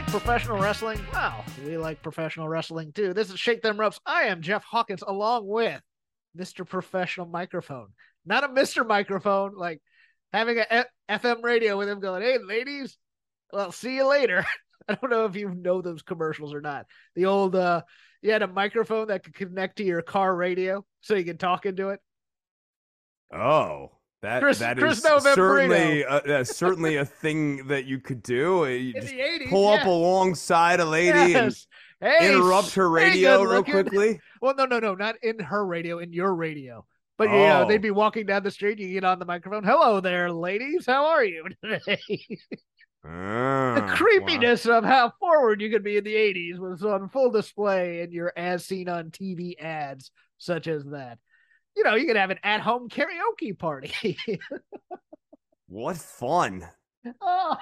Like professional wrestling? Well, we like professional wrestling too. This is Shake Them Ropes. I am Jeff Hawkins along with Mr. Professional Microphone. Not a Mr. Microphone, like having a F- FM radio with him going, hey ladies, well, see you later. I don't know if you know those commercials or not. The old uh you had a microphone that could connect to your car radio so you could talk into it. Oh, that Chris- that Chris is certainly uh, that's certainly a thing that you could do. You In just the 80s. pull up alongside a lady and Hey, interrupt her radio real quickly. Well, no, no, no, not in her radio, in your radio. But you know, Oh. they'd be walking down the street. You get on the microphone. Hello there, ladies. How are you today? the Ah, creepiness of how forward you could be in the '80s was on full display in your as seen on TV ads, such as that. You know, you could have an at-home karaoke party. What fun! oh,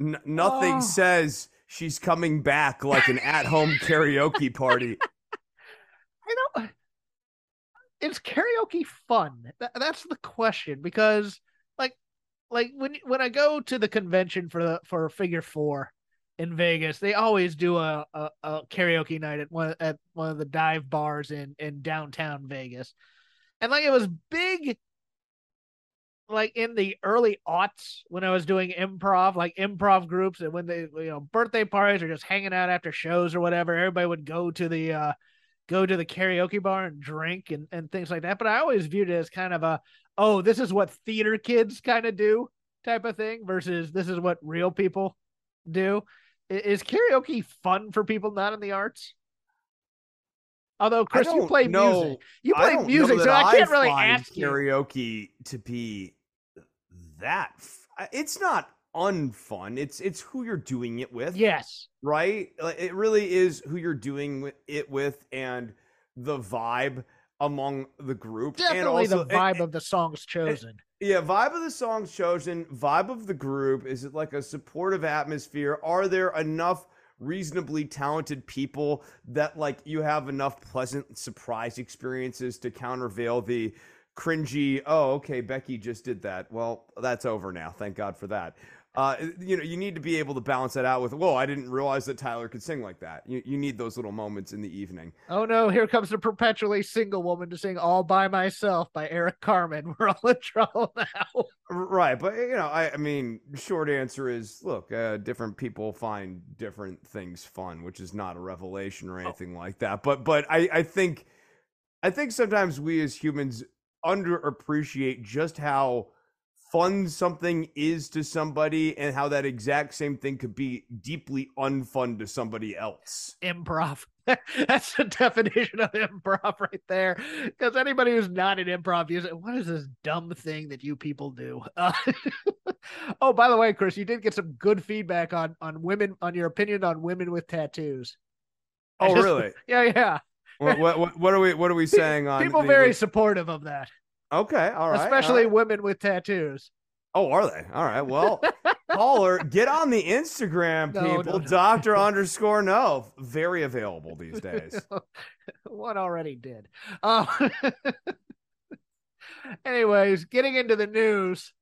N- nothing Oh. says she's coming back like an at-home karaoke party. I don't. Is karaoke fun? That, that's the question because, like, like when when I go to the convention for the for Figure Four in Vegas, they always do a, a, a karaoke night at one at one of the dive bars in in downtown Vegas, and like it was big. Like in the early aughts, when I was doing improv, like improv groups, and when they, you know, birthday parties or just hanging out after shows or whatever, everybody would go to the uh, go to the karaoke bar and drink and, and things like that. But I always viewed it as kind of a, oh, this is what theater kids kind of do type of thing versus this is what real people do. Is karaoke fun for people not in the arts? Although Chris, you play know- music. You play music, so I can't really ask you. karaoke to be that. F- it's not unfun. It's it's who you're doing it with. Yes. right? It really is who you're doing it with and the vibe among the group. and Definitely the eh, vibe and- of the songs eh, chosen. Yeah, vibe of the songs chosen, vibe of the group. Is it like a supportive atmosphere? Are there enough reasonably talented people that like you have enough pleasant surprise experiences to countervail the cringy, oh, okay, Becky just did that. Well, that's over now. Thank God for that. Uh, you know, you need to be able to balance that out with, whoa, I didn't realize that Tyler could sing like that. You, you need those little moments in the evening. Oh no, here comes the perpetually single woman to sing All by Myself by Eric Carmen. We're all in trouble now. Right, but you know, I, I mean, short answer is, look, uh, different people find different things fun, which is not a revelation or anything like that. But, but I, I think, I think sometimes we as humans underappreciate just how fun something is to somebody, and how that exact same thing could be deeply unfun to somebody else. improv. That's the definition of improv right there. Because anybody who's not an improv user, what is this dumb thing that you people do? Uh, oh, by the way, Chris, you did get some good feedback on on women on your opinion on women with tattoos. Oh, just- really? Yeah, yeah. what, what, what, are we, what are we saying on People the- very supportive of that, okay? All right, especially right. women with tattoos. Oh, are they? All right. Well, caller, get on the Instagram, No, no, people. no. Doctor underscore no, very available these days. One already did. Uh, anyways, getting into the news,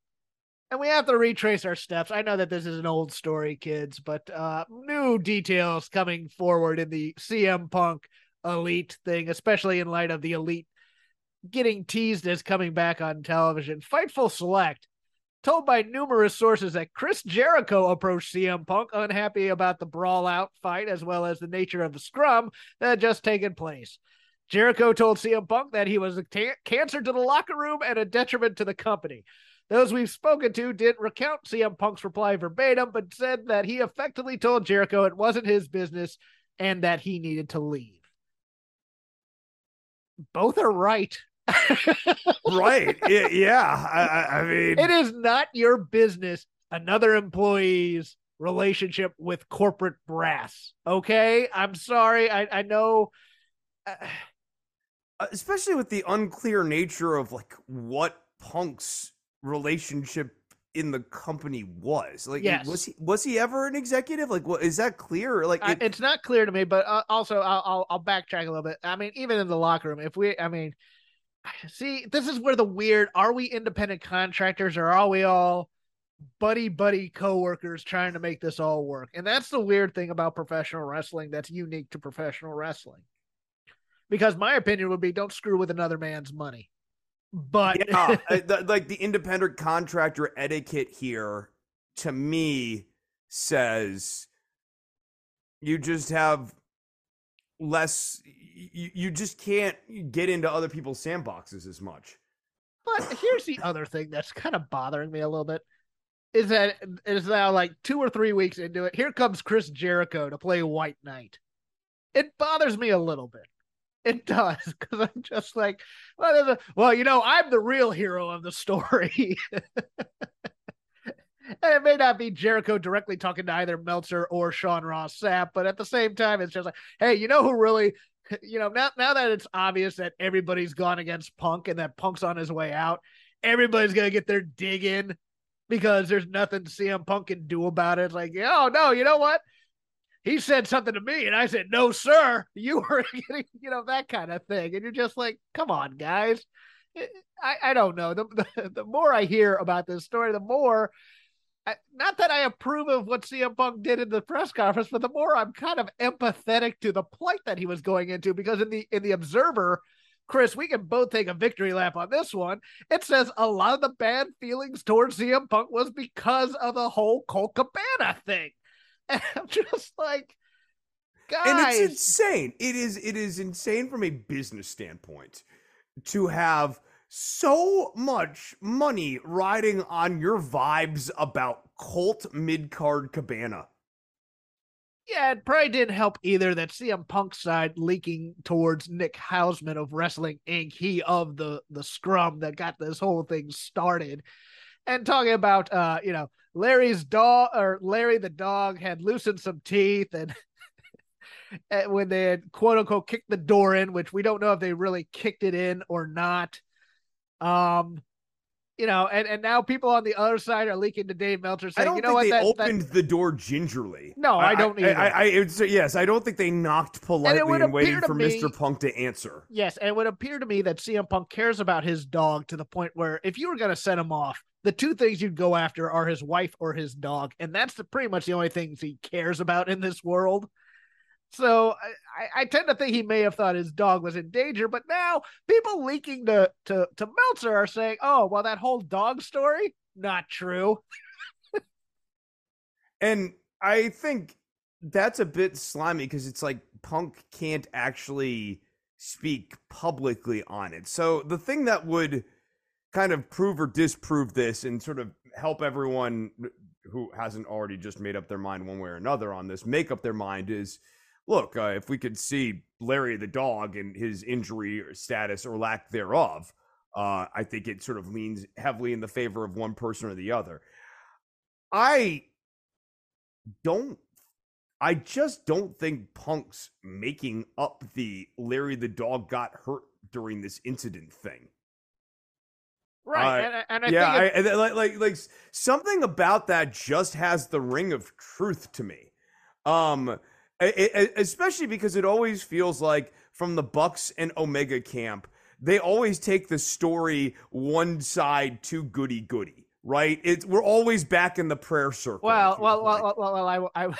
and we have to retrace our steps. I know that this is an old story, kids, but uh, new details coming forward in the CM Punk Elite thing, especially in light of the Elite getting teased as coming back on television. Fightful Select told by numerous sources that Chris Jericho approached CM Punk unhappy about the brawl out fight as well as the nature of the scrum that had just taken place. Jericho told CM Punk that he was a ta- cancer to the locker room and a detriment to the company. Those we've spoken to didn't recount CM Punk's reply verbatim, but said that he effectively told Jericho it wasn't his business and that he needed to leave. Both are right. right. Yeah. yeah. I, I- I mean, It is not your business another employee's relationship with corporate brass. Okay, I'm sorry. I I know. Uh, especially with the unclear nature of like what Punk's relationship in the company was. Like, yes. was he was he ever an executive? Like, what is that clear? Like, it, it's not clear to me. But uh, also, I'll, I'll I'll backtrack a little bit. I mean, even in the locker room, if we, I mean, see, this is where the weird: are we independent contractors or are we all buddy buddy co-workers trying to make this all work? And that's the weird thing about professional wrestling that's unique to professional wrestling. Because my opinion would be, don't screw with another man's money. But yeah, uh, the, like the independent contractor etiquette here to me says you just have less you, you just can't get into other people's sandboxes as much. But here's the other thing that's kind of bothering me a little bit is that is now like two or three weeks into it. Here comes Chris Jericho to play White Knight. It bothers me a little bit. It does because I'm just like, well, a, well, you know, I'm the real hero of the story. and it may not be Jericho directly talking to either Meltzer or Sean Ross Sapp, but at the same time, it's just like, hey, you know who really, you know, now now that it's obvious that everybody's gone against Punk and that Punk's on his way out, everybody's gonna get their dig in because there's nothing CM Punk can do about it. It's like, oh no, you know what? he said something to me and I said, no, sir, you were getting, you know, that kind of thing. And you're just like, come on, guys. I, I don't know. The, the, the more I hear about this story, the more, I, not that I approve of what CM Punk did in the press conference, but the more I'm kind of empathetic to the plight that he was going into because in the, in the observer, Chris, we can both take a victory lap on this one. It says a lot of the bad feelings towards CM Punk was because of the whole Colt Cabana thing. And I'm just like, guys. And it's insane. It is it is insane from a business standpoint to have so much money riding on your vibes about Colt mid-card cabana. Yeah, it probably didn't help either that CM Punk's side leaking towards Nick Hausman of Wrestling Inc. He of the the scrum that got this whole thing started and talking about uh, you know, Larry's dog or Larry the dog had loosened some teeth and when they had quote unquote kicked the door in, which we don't know if they really kicked it in or not. Um, you know, and, and now people on the other side are leaking to Dave Meltzer saying, you know what, they that, opened that... the door gingerly. No, I, I don't either. I, I, I yes, I don't think they knocked politely and, and waited for me, Mr. Punk to answer. Yes, and it would appear to me that CM Punk cares about his dog to the point where if you were going to set him off, the two things you'd go after are his wife or his dog, and that's the, pretty much the only things he cares about in this world. So I, I, tend to think he may have thought his dog was in danger, but now people leaking to to to Meltzer are saying, "Oh, well, that whole dog story not true." and I think that's a bit slimy because it's like Punk can't actually speak publicly on it. So the thing that would kind of prove or disprove this and sort of help everyone who hasn't already just made up their mind one way or another on this make up their mind is look, uh, if we could see Larry the dog and his injury or status or lack thereof, uh, I think it sort of leans heavily in the favor of one person or the other. I don't. I just don't think Punk's making up the Larry the dog got hurt during this incident thing. Right, uh, and, and I yeah, think I, like like like something about that just has the ring of truth to me. Um, it, especially because it always feels like from the Bucks and Omega camp, they always take the story one side too goody goody, right? It's we're always back in the prayer circle. Well, well, well, well, well, I, I,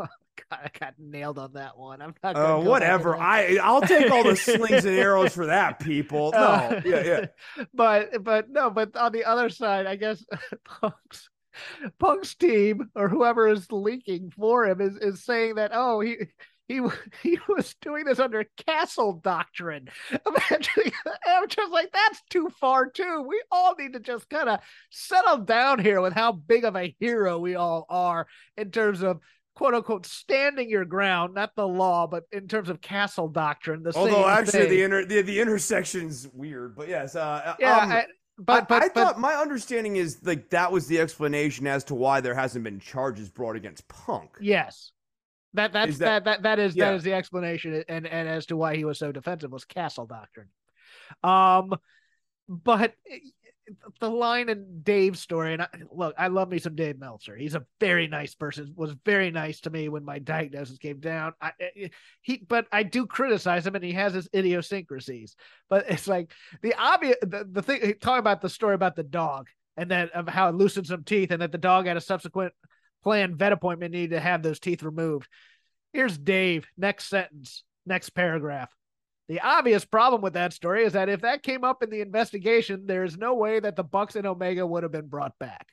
I got nailed on that one. I'm not. Oh, uh, whatever. I I'll take all the slings and arrows for that, people. No, uh, yeah, yeah. But but no, but on the other side, I guess Punk's Punk's team or whoever is leaking for him is is saying that oh he he he was doing this under castle doctrine. Imagine, I'm just like that's too far too. We all need to just kind of settle down here with how big of a hero we all are in terms of quote unquote standing your ground, not the law, but in terms of castle doctrine. The although actually thing. the inter the, the intersection's weird, but yes, uh, yeah. um, I, but but, I, I but thought my understanding is like that was the explanation as to why there hasn't been charges brought against Punk. yes, that that's Is that, that- that that is Yeah. that is the explanation, and and as to why he was so defensive was Castle Doctrine. Um, but the line in Dave's story, and I, look, I love me some Dave Meltzer. He's a very nice person. Was very nice to me when my diagnosis came down. I I- he, but I do criticize him, and he has his idiosyncrasies. But it's like the obvious, the, the thing talking about the story about the dog, and then of how it loosened some teeth, and that the dog had a subsequent planned vet appointment needed to have those teeth removed. Here's Dave. Next sentence. Next paragraph. The obvious problem with that story is that if that came up in the investigation, there is no way that the Bucks and Omega would have been brought back.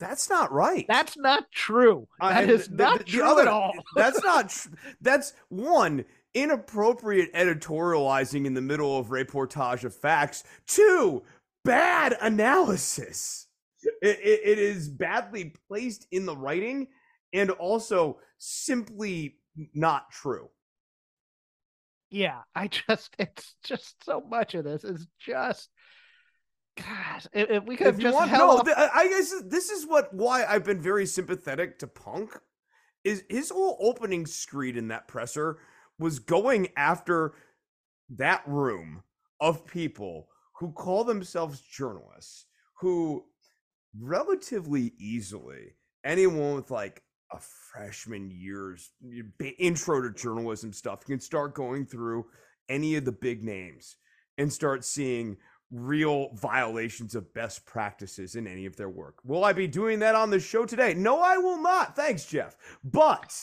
That's not right. That's not true. Uh, That is the- not the- the true other- at all. That's not. Tr- that's one inappropriate editorializing in the middle of reportage of facts. Two, bad analysis. It, it, it is badly placed in the writing, and also simply not true. Yeah, I just it's just so much of this is just gosh. If, if we could If just want, no, off- th- I I guess this is what why I've been very sympathetic to Punk. Is his whole opening screed in that presser was going after that room of people who call themselves journalists, who relatively easily anyone with like a freshman year's intro to journalism stuff You can start going through any of the big names and start seeing real violations of best practices in any of their work. Will I be doing that on the show today? No, I will not. Thanks, Jeff. But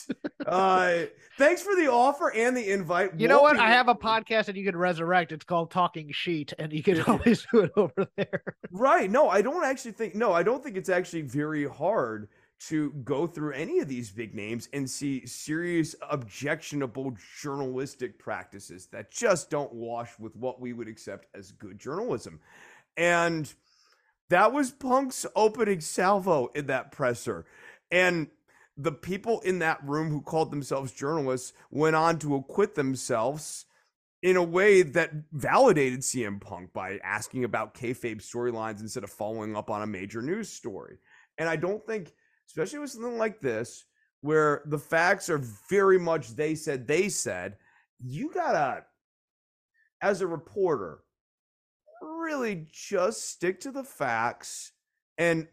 uh thanks for the offer and the invite. you know We'll what? be- I have a podcast that you can resurrect. It's called Talking Sheet, and you can always do it over there. Right. No, I don't actually think no, I don't think it's actually very hard to go through any of these big names and see serious objectionable journalistic practices that just don't wash with what we would accept as good journalism. And that was Punk's opening salvo in that presser. And the people in that room who called themselves journalists went on to acquit themselves in a way that validated CM Punk by asking about kayfabe storylines instead of following up on a major news story. And I don't think, especially with something like this, where the facts are very much they said, they said, you gotta, as a reporter, really just stick to the facts and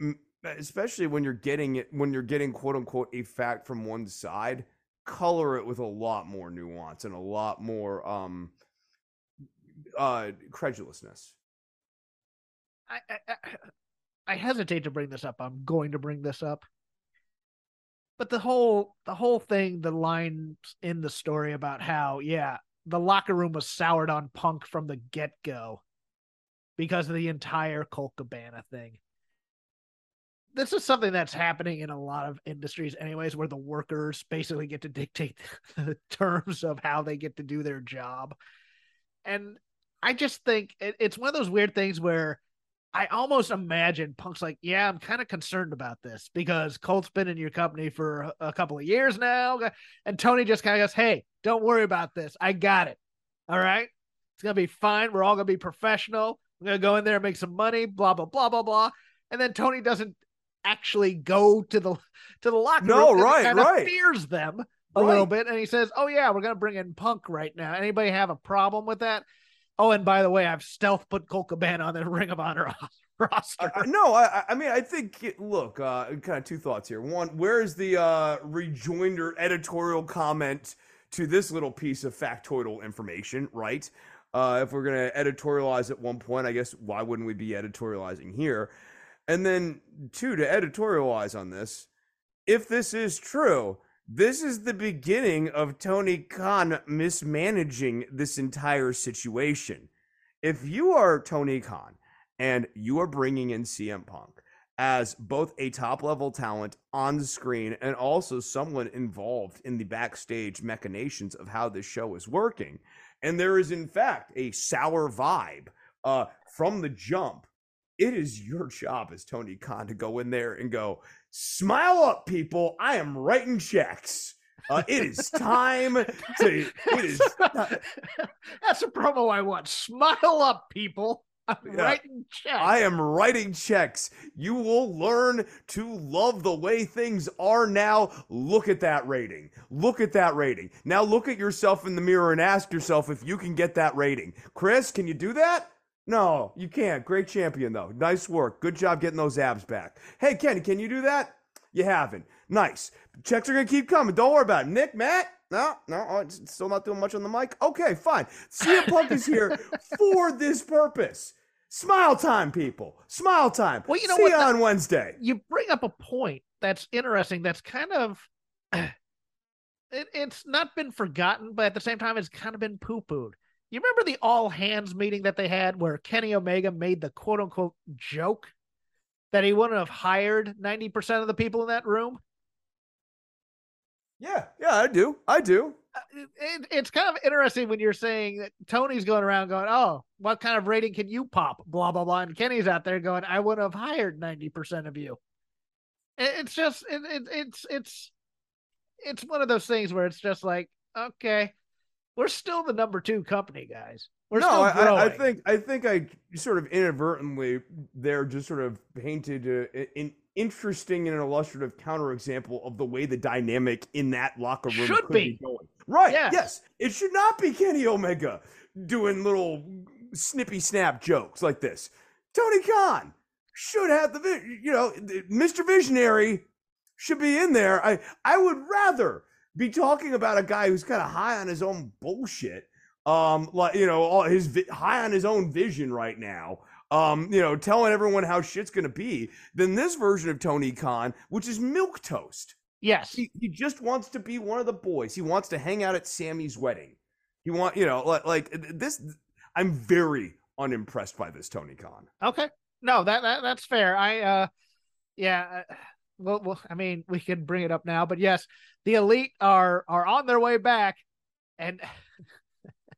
especially when you're getting it when you're getting quote unquote a fact from one side color it with a lot more nuance and a lot more um uh credulousness I, I- I hesitate to bring this up. I'm going to bring this up. But the whole the whole thing, the lines in the story about how, yeah, the locker room was soured on Punk from the get go because of the entire Colt Cabana thing. This is something that's happening in a lot of industries, anyways, where the workers basically get to dictate the terms of how they get to do their job. And I just think it, it's one of those weird things where I almost imagine Punk's like, yeah, I'm kind of concerned about this because Colt's been in your company for a, couple of years now. And Tony just kind of goes, hey, don't worry about this. I got it. All right. It's going to be fine. We're all going to be professional. We're going to go in there and make some money, blah, blah, blah, blah, blah. And then Tony doesn't actually go to the to the locker No, room. he right, right. fears them a little bit. And he says, oh, yeah, we're going to bring in Punk right now. Anybody have a problem with that? Oh, and by the way, I've stealth put Colt Cabana on the Ring of Honor roster. I- no I, I- mean i think look uh kind of two thoughts here. One where is the uh rejoinder editorial comment to this little piece of factoidal information right? Uh if we're gonna editorialize at one point i guess why wouldn't we be editorializing here? And then two to editorialize on this if this is true this is the beginning of tony khan mismanaging this entire situation if you are tony khan and you are bringing in CM Punk as both a top level talent on the screen and also someone involved in the backstage machinations of how this show is working. And there is, in fact, a sour vibe uh, from the jump. It is your job as Tony Khan to go in there and go, smile up, people. I am writing checks. Uh, it is time to. It is. That's a promo I want. Smile up, people. I'm Yeah. writing checks. I am writing checks. You will learn to love the way things are now. Look at that rating. Look at that rating. Now look at yourself in the mirror and ask yourself if you can get that rating. Chris, can you do that? No, you can't. Great champion, though. Nice work. Good job getting those abs back. Hey, Kenny, can you do that? You haven't. Nice. Checks are going to keep coming. Don't worry about it. Nick, Matt? No, no, oh, it's still not doing much on the mic. Okay, fine. CM Punk is here for this purpose. Smile time, people. Smile time. Well, you know See what? you The- on Wednesday. you bring up a point that's interesting. That's kind of it, it's not been forgotten, but at the same time, it's kind of been poo pooed. You remember the all hands meeting that they had where Kenny Omega made the quote unquote joke that he wouldn't have hired 90% of the people in that room? Yeah, yeah, I do. I do. Uh, It, it- it's kind of interesting when you're saying that Tony's going around going, Oh, what kind of rating can you pop? Blah, blah, blah. And Kenny's out there going, I wouldn't have hired 90% of you. It's just, it, it, it's, it's, it's one of those things where it's just like, okay, we're still the number two company, guys. We're no, still I. I, think I think I sort of inadvertently there just sort of painted a, an interesting and illustrative counterexample of the way the dynamic in that locker room Should could be. going. Right? Yes. Yes. It should not be Kenny Omega doing little snippy snap jokes like this. Tony Khan should have the you know Mr. Visionary should be in there. I I would rather be talking about a guy who's kind of high on his own bullshit um like you know all his vi- high on his own vision right now um you know telling everyone how shit's gonna be than this version of tony khan which is milk toast yes. he, he just wants to be one of the boys he wants to hang out at sammy's wedding he want you know like, like this i'm very unimpressed by this tony khan Okay. No, that, that that's fair. I uh yeah, uh, well, well I mean, we can bring it up now, but yes, the elite are are on their way back. And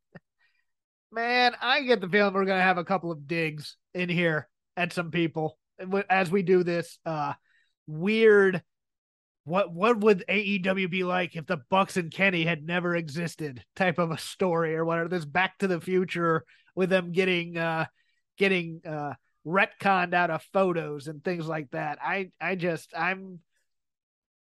man, I get the feeling we're going to have a couple of digs in here at some people as we do this uh weird what what would AEW be like if the Bucks and Kenny had never existed type of a story or whatever this back to the future with them getting uh getting uh retconned out of photos and things like that. I I just I'm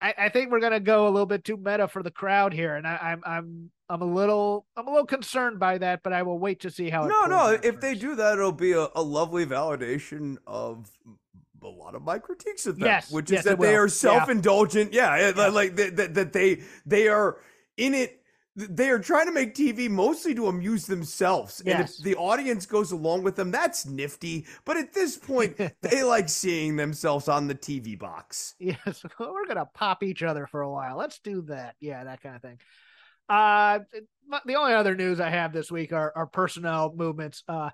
I, I think we're gonna go a little bit too meta for the crowd here, and I, I'm I'm I'm a little I'm a little concerned by that, but I will wait to see how. it no no if they do that it'll be a, a lovely validation of a lot of my critiques of them Yes, which yes, is that they will. are self-indulgent yeah, it- Yeah. like that, that, that they they are in it they are trying to make TV mostly to amuse themselves. And if the audience goes along with them, that's nifty. But at this point, they like seeing themselves on the TV box. Yes, we're gonna pop each other for a while. Let's do that. Yeah, that kind of thing. Uh, the only other news I have this week are, are personnel movements. Uh,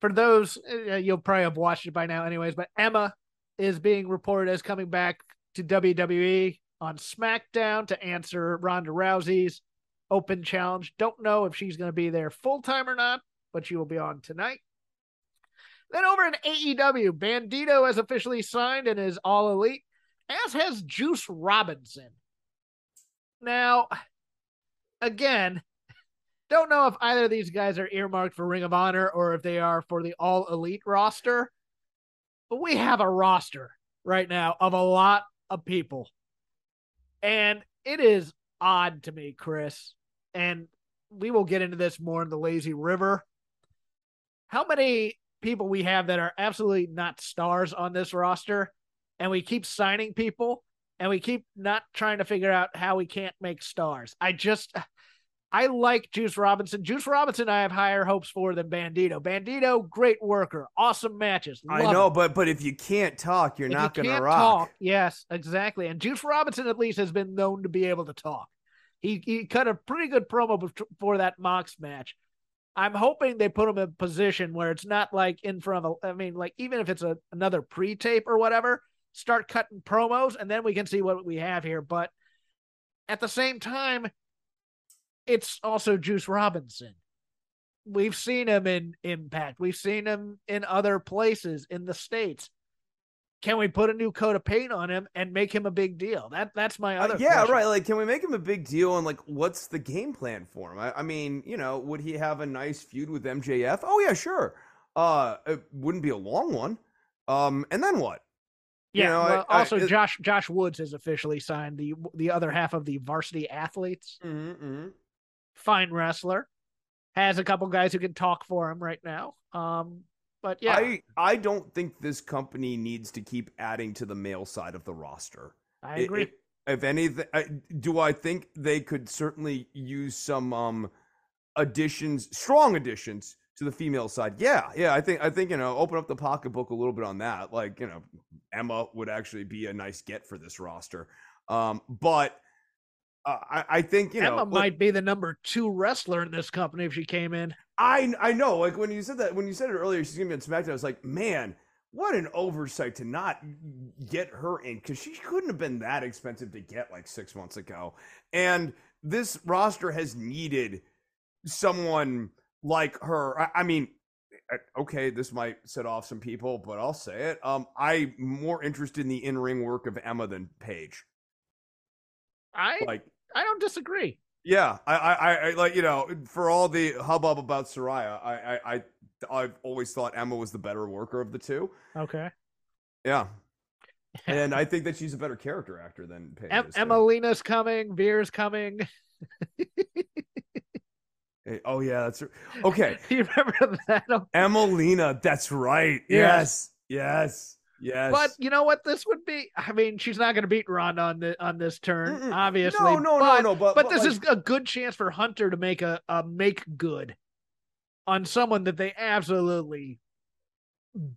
for those uh, you'll probably have watched it by now, anyways. But Emma is being reported as coming back to WWE on SmackDown to answer Ronda Rousey's open challenge. Don't know if she's going to be there full time or not, but she will be on tonight. Then over in AEW, Bandito has officially signed and is all elite, as has Juice Robinson. Now, again, don't know if either of these guys are earmarked for Ring of Honor or if they are for the all elite roster, but we have a roster right now of a lot of people. And it is odd to me, Chris, and we will get into this more in the lazy river. How many people we have that are absolutely not stars on this roster, and we keep signing people, and we keep not trying to figure out how we can't make stars. I just, I like Juice Robinson. Juice Robinson, I have higher hopes for than Bandito. Bandito, great worker, awesome matches. I know, but but if you can't talk, you're If not you gonna can't rock. Talk, yes, exactly. And Juice Robinson at least has been known to be able to talk. He he cut a pretty good promo bef- for that Mox match. I'm hoping they put him in a position where it's not like in front of a. I mean, like even if it's a another pre-tape or whatever, start cutting promos and then we can see what we have here. But at the same time, it's also Juice Robinson. We've seen him in Impact. We've seen him in other places in the states can we put a new coat of paint on him and make him a big deal? That that's my Uh, other. yeah, question. right. Like, can we make him a big deal? And like, what's the game plan for him? I, I mean, you know, would he have a nice feud with MJF? Oh yeah, sure. Uh, it wouldn't be a long one. Um, and then what? Yeah. You know, well, I- I- also, it- Josh Josh Woods has officially signed the the other half of the varsity athletes. Mm-hmm. Fine wrestler, has a couple guys who can talk for him right now. Um, but yeah, I I don't think this company needs to keep adding to the male side of the roster. I agree. it- if anything, I, do I think they could certainly use some um additions, strong additions to the female side? Yeah, yeah. I think I think you know, open up the pocketbook a little bit on that. Like you know, Emma would actually be a nice get for this roster. Um, but uh, I I think you know, Emma like- might be the number two wrestler in this company if she came in. I I know. Like when you said that, when you said it earlier, she's gonna be on SmackDown. I was like, man, what an oversight to not get her in because she couldn't have been that expensive to get like six months ago. And this roster has needed someone like her. I, I mean, uh, okay, this might set off some people, but I'll say it. Um, I'm more interested in the in ring work of Emma than Paige. I Like. I don't disagree. Yeah, I, I, I- like you know, for all the hubbub about Saraya, I, I, I, I've always thought Emma was the better worker of the two. Okay. Yeah, and I think that she's a better character actor than Paige. Em-. Emmalina's coming. Beer's coming. Hey, Oh yeah, that's okay. you remember that? Emmalina, that's right. Yes. Yes, yes, yes. But you know what? This would be. I mean, she's not going to beat Ronda on the on this turn, Mm-mm. obviously. no, no, but, no, no. But But this like, is a good chance for Hunter to make a, a make good on someone that they absolutely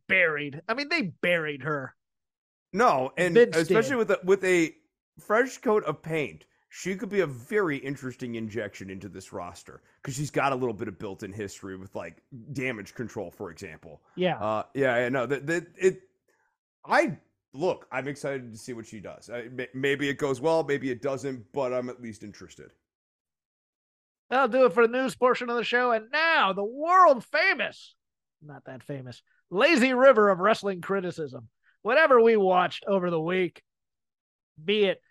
buried. I mean, they buried her. no, and especially with a, with a fresh coat of paint. She could be a very interesting injection into this roster because she's got a little bit of built-in history with like damage control, for example. Yeah. Uh, yeah, yeah, no, that, that it. I look. I'm excited to see what she does. Maybe it goes well, maybe it doesn't, but I'm at least interested. That'll do it for the news portion of the show. And now the world famous, not that famous, lazy river of wrestling criticism. Whatever we watched over the week, be it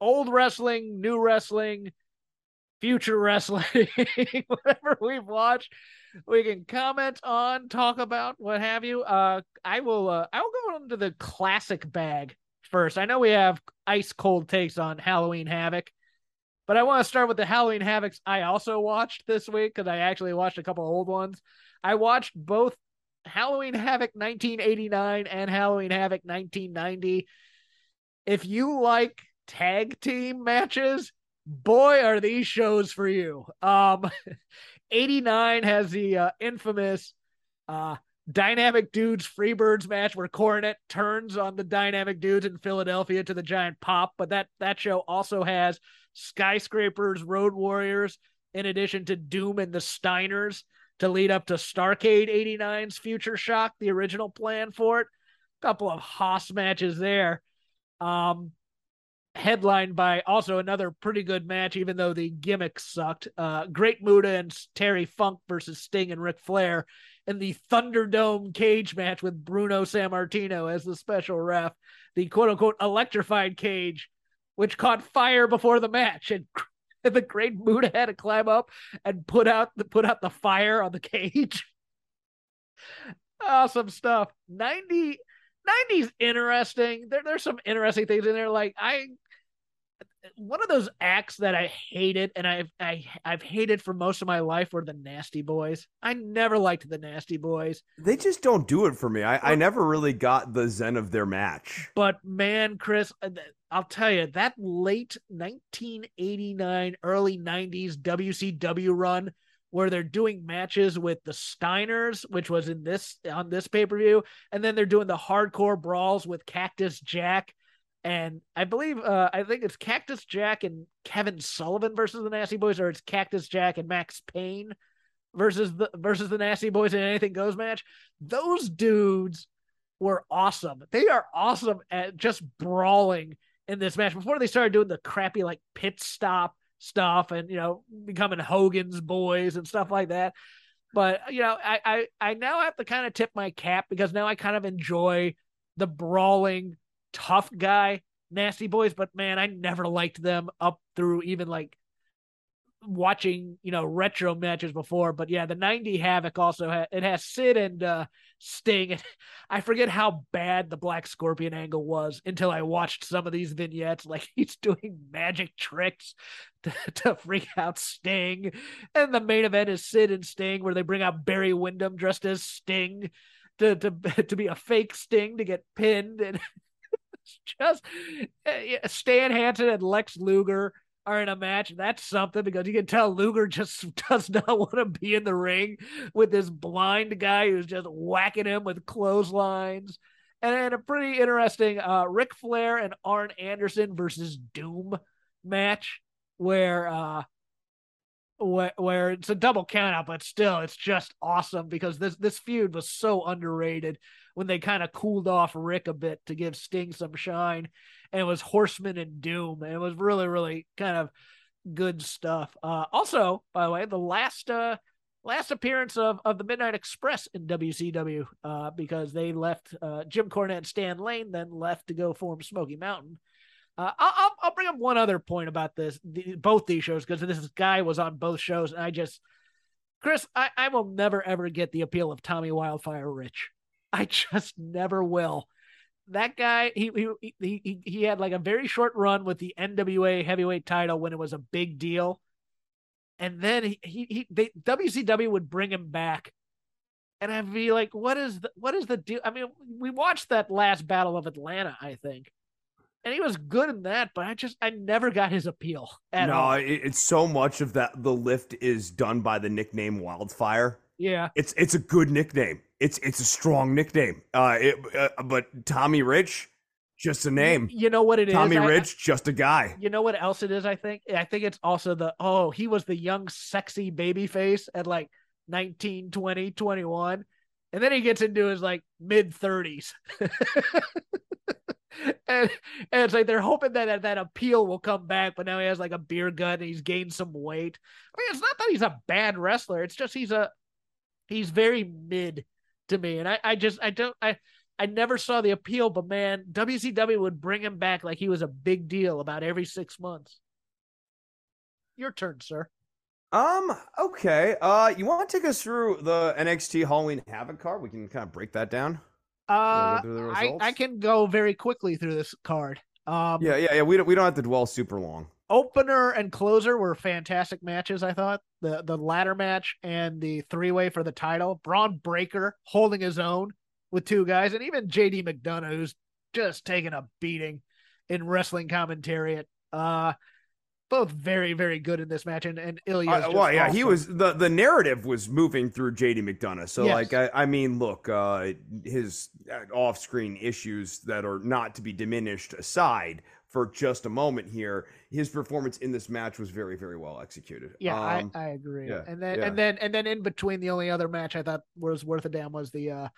old wrestling, new wrestling, future wrestling, whatever we've watched, we can comment on, talk about, what have you. Uh, I will. Uh, I will go into the classic bag first. I know we have ice cold takes on Halloween Havoc. But I want to start with the Halloween Havocs I also watched this week because I actually watched a couple old ones. I watched both Halloween Havoc 1989 and Halloween Havoc 1990. If you like tag team matches, boy, are these shows for you. Um, 89 has the uh, infamous uh, Dynamic Dudes Freebirds match where Cornette turns on the Dynamic Dudes in Philadelphia to the giant pop, but that that show also has Skyscrapers, Road Warriors, in addition to Doom and the Steiners to lead up to Starcade 89's Future Shock, the original plan for it. A couple of Haas matches there. Um, headlined by also another pretty good match, even though the gimmick sucked. Uh, Great Muta and Terry Funk versus Sting and Ric Flair in the Thunderdome cage match with Bruno Sammartino as the special ref, the quote unquote electrified cage, which caught fire before the match. And the Great Muta had to climb up and put out the put out the fire on the cage. awesome stuff. 90 90's interesting. There, there's some interesting things in there. Like I one of those acts that I hated and I've I, I've hated for most of my life were the Nasty Boys. I never liked the Nasty Boys, They just don't do it for me. I, I never really got the zen of their match. but man, Chris, uh, I'll tell you that late 1989, early 90s WCW run where they're doing matches with the Steiners, which was in this on this pay per view, and then they're doing the hardcore brawls with Cactus Jack. And I believe, uh, I think it's Cactus Jack and Kevin Sullivan versus the Nasty Boys, or it's Cactus Jack and Maxx Payne versus the versus the Nasty Boys in anything goes match. Those dudes were awesome. They are awesome at just brawling in this match before they started doing the crappy like pit stop stuff and you know becoming Hogan's boys and stuff like that. But you know, I I, I now have to kind of tip my cap because now I kind of enjoy the brawling tough guy nasty boys but man i never liked them up through even like watching you know retro matches before, but yeah, the '90 Havoc also ha- it has Sid and uh, Sting. I forget how bad the Black Scorpion angle was until I watched some of these vignettes. Like he's doing magic tricks to, to freak out Sting, and the main event is Sid and Sting, where they bring out Barry Windham dressed as Sting to to to be a fake Sting to get pinned, and just uh, Stan Hansen and Lex Luger are in a match, that's something because you can tell Luger just does not want to be in the ring with this blind guy who's just whacking him with clotheslines. And a pretty interesting uh Ric Flair and Arn Anderson versus Doom match where uh where, where it's a double countout, but still it's just awesome because this this feud was so underrated when they kind of cooled off Ric a bit to give Sting some shine and it was Horseman and Doom. And it was really, really kind of good stuff. Uh, also, by the way, the last uh, last appearance of, of the Midnight Express in WCW uh, because they left uh, Jim Cornette and Stan Lane, then left to go form Smoky Mountain. Uh, I'll, I'll bring up one other point about this, the, both these shows, because this guy was on both shows, and I just, Chris, I, I will never ever get the appeal of Tommy Wildfire Rich. I just never will that guy he, he he he had like a very short run with the NWA heavyweight title when it was a big deal. And then he he, he they WCW would bring him back. And I'd be like, what is the what is the deal? I mean, we watched that last battle of Atlanta, I think. And he was good in that, but I just I never got his appeal at no, all. No, it's so much of that the lift is done by the nickname Wildfire. Yeah. It's it's a good nickname. It's it's a strong nickname. Uh, it, uh but Tommy Rich, just a name. You know what it Tommy is? Tommy Rich, I, just a guy. You know what else it is? I think. I think it's also the oh he was the young sexy baby face at like 19, 20, 21. and then he gets into his like mid thirties. and, and it's like they're hoping that that appeal will come back, but now he has like a beer gut and he's gained some weight. I mean, it's not that he's a bad wrestler; it's just he's a he's very mid to me. And I, I just I don't I I never saw the appeal, but man, WCW would bring him back like he was a big deal about every six months. Your turn, sir. Um, okay. Uh you want to take us through the NXT Halloween Havoc card? We can kind of break that down. Uh I, I can go very quickly through this card. Um Yeah, yeah, yeah. We don't we don't have to dwell super long opener and closer were fantastic matches. I thought the the ladder match and the three way for the title. Bron Breakker holding his own with two guys, and even JD McDonagh, who's just taking a beating in wrestling commentary. At, Uh, both very very good in this match, and and Ilja. Uh, well, yeah, awesome. he was the the narrative was moving through JD McDonagh So yes. like I, I mean, look, uh, his uh, off screen issues that are not to be diminished aside for just a moment here, his performance in this match was very, very well executed. Yeah, um, I, I agree. Yeah, and then yeah. and then and then in between, the only other match I thought was worth a damn was the uh,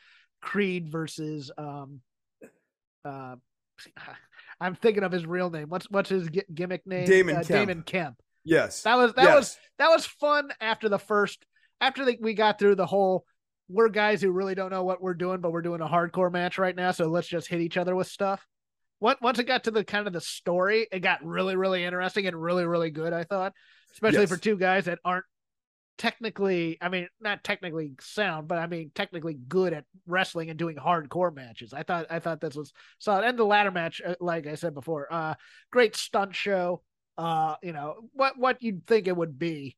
Creed versus um, uh, I'm thinking of his real name. What's what's his gimmick name? Damon uh, Kemp. Damon Kemp. Yes, that was that yes. was that was fun after the first after the, we got through the whole. We're guys who really don't know what we're doing, but we're doing a hardcore match right now. So let's just hit each other with stuff once it got to the kind of the story, it got really, really interesting and really, really good. I thought, especially yes. for two guys that aren't technically, I mean, not technically sound, but I mean, technically good at wrestling and doing hardcore matches. I thought, I thought this was solid. And the ladder match, uh, like I said before, uh, great stunt show. Uh, you know what what you'd think it would be.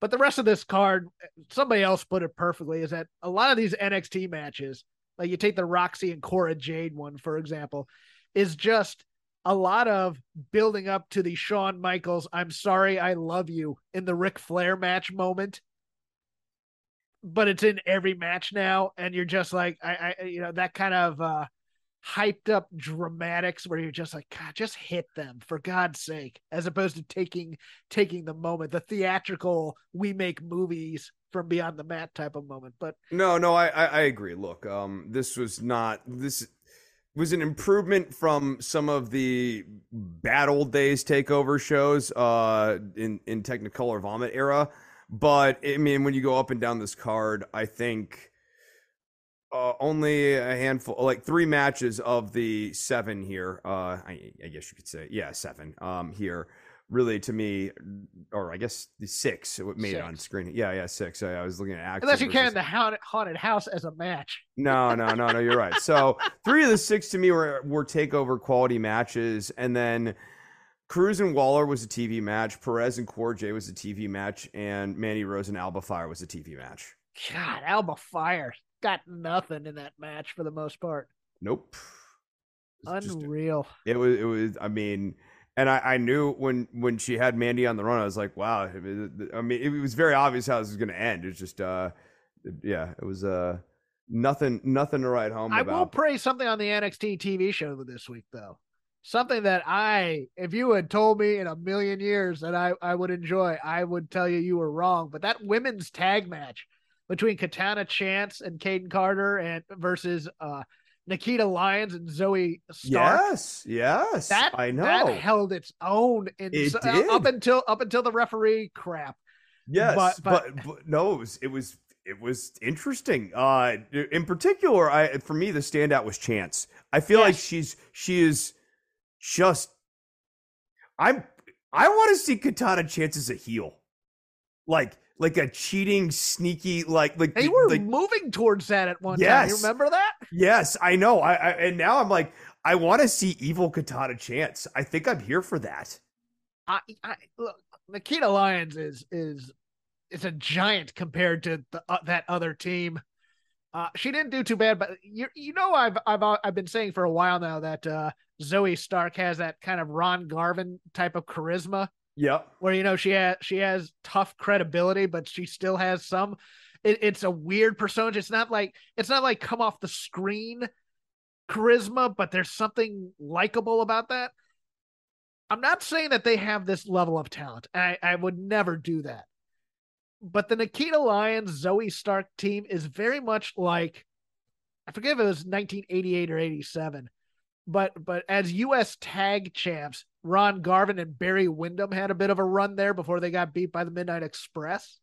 But the rest of this card, somebody else put it perfectly, is that a lot of these NXT matches, like you take the Roxy and Cora Jade one, for example, is just a lot of building up to the Shawn Michaels, I'm sorry, I love you in the Ric Flair match moment. But it's in every match now, and you're just like, I, I you know, that kind of uh hyped up dramatics where you're just like, God, just hit them for God's sake, as opposed to taking taking the moment, the theatrical we make movies from beyond the mat type of moment. But no, no, I I, I agree. Look, um, this was not this was an improvement from some of the bad old days takeover shows uh, in in Technicolor Vomit era. But I mean, when you go up and down this card, I think uh, only a handful, like three matches of the seven here. Uh, I, I, guess you could say, yeah, seven um, here really to me, or I guess the six it made it on screen. Yeah, yeah, six. I, I was looking at action. Unless you versus- count the haunted, haunted house as a match. No, no, no, no. You're right. So three of the six to me were were takeover quality matches, and then Crews and Waller was a TV match. Perez and Cora Jade was a TV match, and Mandy Rose and Alba Fyre was a TV match. God, Alba Fyre got nothing in that match for the most part. Nope. It was just- Unreal. it was. It was. I mean. And I, I knew when, when she had Mandy on the run, I was like, wow. I mean, it was very obvious how this was going to end. It's just, uh, yeah, it was uh, nothing, nothing to write home I about. will praise something on the NXT TV show this week, though. Something that I, if you had told me in a million years that I, I would enjoy, I would tell you you were wrong. But that women's tag match between Katana Chance and Kayden Carter and versus uh, Nikita Lyons and Zoey Stark. Yes, yes, That I know. that held its own in It so- did. up until up until the referee crap. Yes, But- but, but- but no, it was it was it was interesting. Uh, in particular, I for me the standout was Chance. I feel like she's she is just. I'm. I want to see Katana Chance as a heel, like like a cheating, sneaky, like like They were like, moving towards that at one time. You remember that? yes, I know. I, I and now I'm like I want to see evil Katana Chance. I think I'm here for that. I, I look, Nikita Lyons is is is a giant compared to the, uh, that other team. Uh, she didn't do too bad, but you you know I've I've uh, I've been saying for a while now that uh, Zoey Stark has that kind of Ron Garvin type of charisma, Yep. where you know she has she has tough credibility, but she still has some. It, it's a weird persona. It's not like it's not like come off the screen charisma, but there's something likable about that. I'm not saying that they have this level of talent. I, I would never do that. But the Nikita Lyons Zoey Stark team is very much like I forget if it was 1988 or 87, but but as U.S. Tag Champs, Ron Garvin and Barry Windham had a bit of a run there before they got beat by the Midnight Express.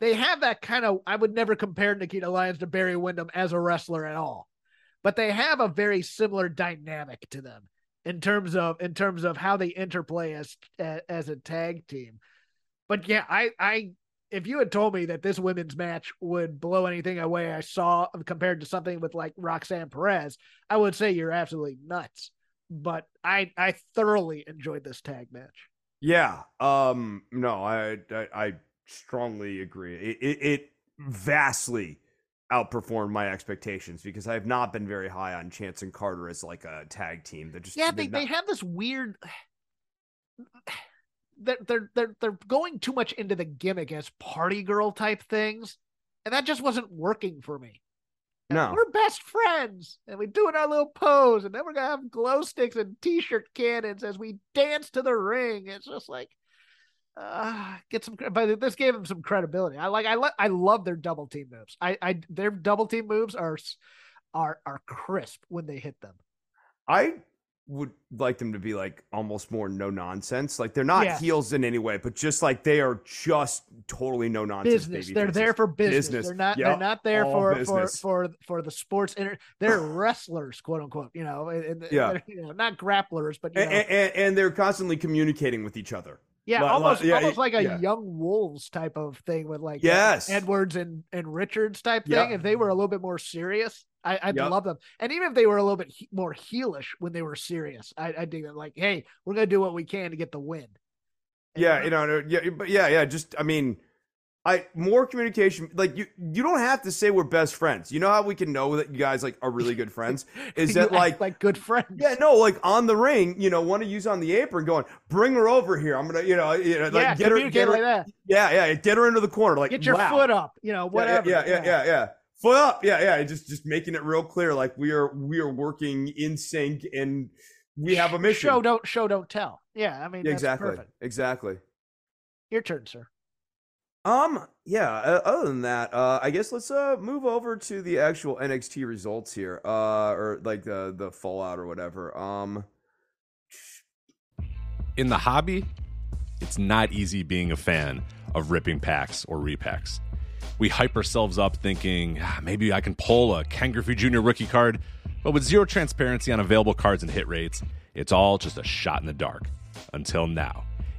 They have that kind of. I would never compare Nikita Lyons to Barry Windham as a wrestler at all, but they have a very similar dynamic to them in terms of in terms of how they interplay as as a tag team. But yeah, I I if you had told me that this women's match would blow anything away I saw compared to something with like Roxanne Perez, I would say you're absolutely nuts. But I I thoroughly enjoyed this tag match. Yeah. Um. No, I I, I strongly agree. It, it it vastly outperformed my expectations because I have not been very high on Chance and Carter as like a tag team. That just Yeah, they, they have this weird they're they're they're they're going too much into the gimmick as party girl type things, and that just wasn't working for me. And No. we're best friends, and we're doing our little pose, and then we're gonna have glow sticks and t-shirt cannons as we dance to the ring. It's just like, uh, get some. But this gave them some credibility. I like. I lo- I love their double team moves. I I their double team moves are are are crisp when they hit them. I would like them to be like almost more no nonsense. Like they're not Yes. heels in any way, but just like they are just totally no nonsense. business. baby They're faces. there for business. Business. They're not. Yep. They're not there All for business. for for for the sports. Inter- they're wrestlers, quote unquote. You know, and, Yeah. you know, not grapplers, but you And, and, and they're constantly communicating with each other. Yeah, almost yeah, almost like a yeah. young wolves type of thing with like Yes. Edwards and and Richards type thing. Yep. If they were a little bit more serious, I, I'd Yep. love them. And even if they were a little bit he- more heelish when they were serious, I, I'd dig them. Like, hey, we're gonna do what we can to get the win. And, Yeah, you know, yeah, but yeah, yeah. Just, I mean, I more communication. Like you, you don't have to say we're best friends. You know how we can know that you guys like are really good friends is that like, like good friends. yeah, no, like on the ring, you know, one of you's on the apron going, bring her over here. I'm gonna, you know, you know, like yeah, get her, get her, like that. yeah, yeah, get her into the corner, like Get your wow. foot up. You know, Yeah, whatever. Yeah, yeah, yeah, yeah, yeah. Foot up, yeah, yeah. Just, just making it real clear, like we are, we are working in sync, and we have a mission. Show don't show don't tell. Yeah, I mean Yeah, exactly, exactly. Your turn, sir. Um, yeah, uh, other than that, uh I guess let's uh move over to the actual NXT results here. Uh or like the the fallout or whatever. Um In the hobby, it's not easy being a fan of ripping packs or repacks. We hype ourselves up thinking "Ah, maybe I can pull a Ken Griffey Jr. rookie card, but with zero transparency on available cards and hit rates, it's all just a shot in the dark. Until now.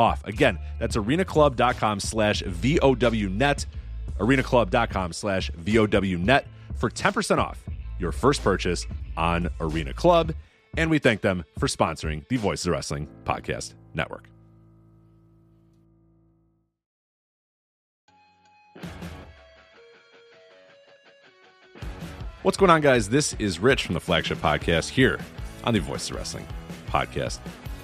off. Again, that's arenaclub.com slash VOWnet, arenaclub.com slash VOWnet for 10% off your first purchase on Arena Club. And we thank them for sponsoring the Voices of Wrestling Podcast Network. What's going on, guys? This is Rich from the flagship podcast here on the Voice of Wrestling Podcast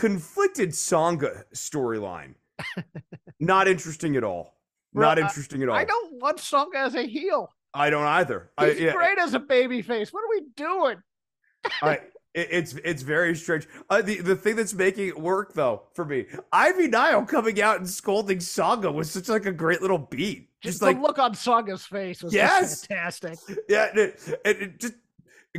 conflicted Sanga storyline. Not interesting at all. Bro, Not I- interesting at all. I don't want Song as a heel. I don't either. I, He's yeah, great as a baby face. What are we doing? I, it- it's it's very strange. Uh, the the thing that's making it work though for me, Ivy Nile coming out and scolding Sanga was such like a great little beat. Just, Just the like look on Sanga's face was Yes! fantastic. yeah, it, it, it just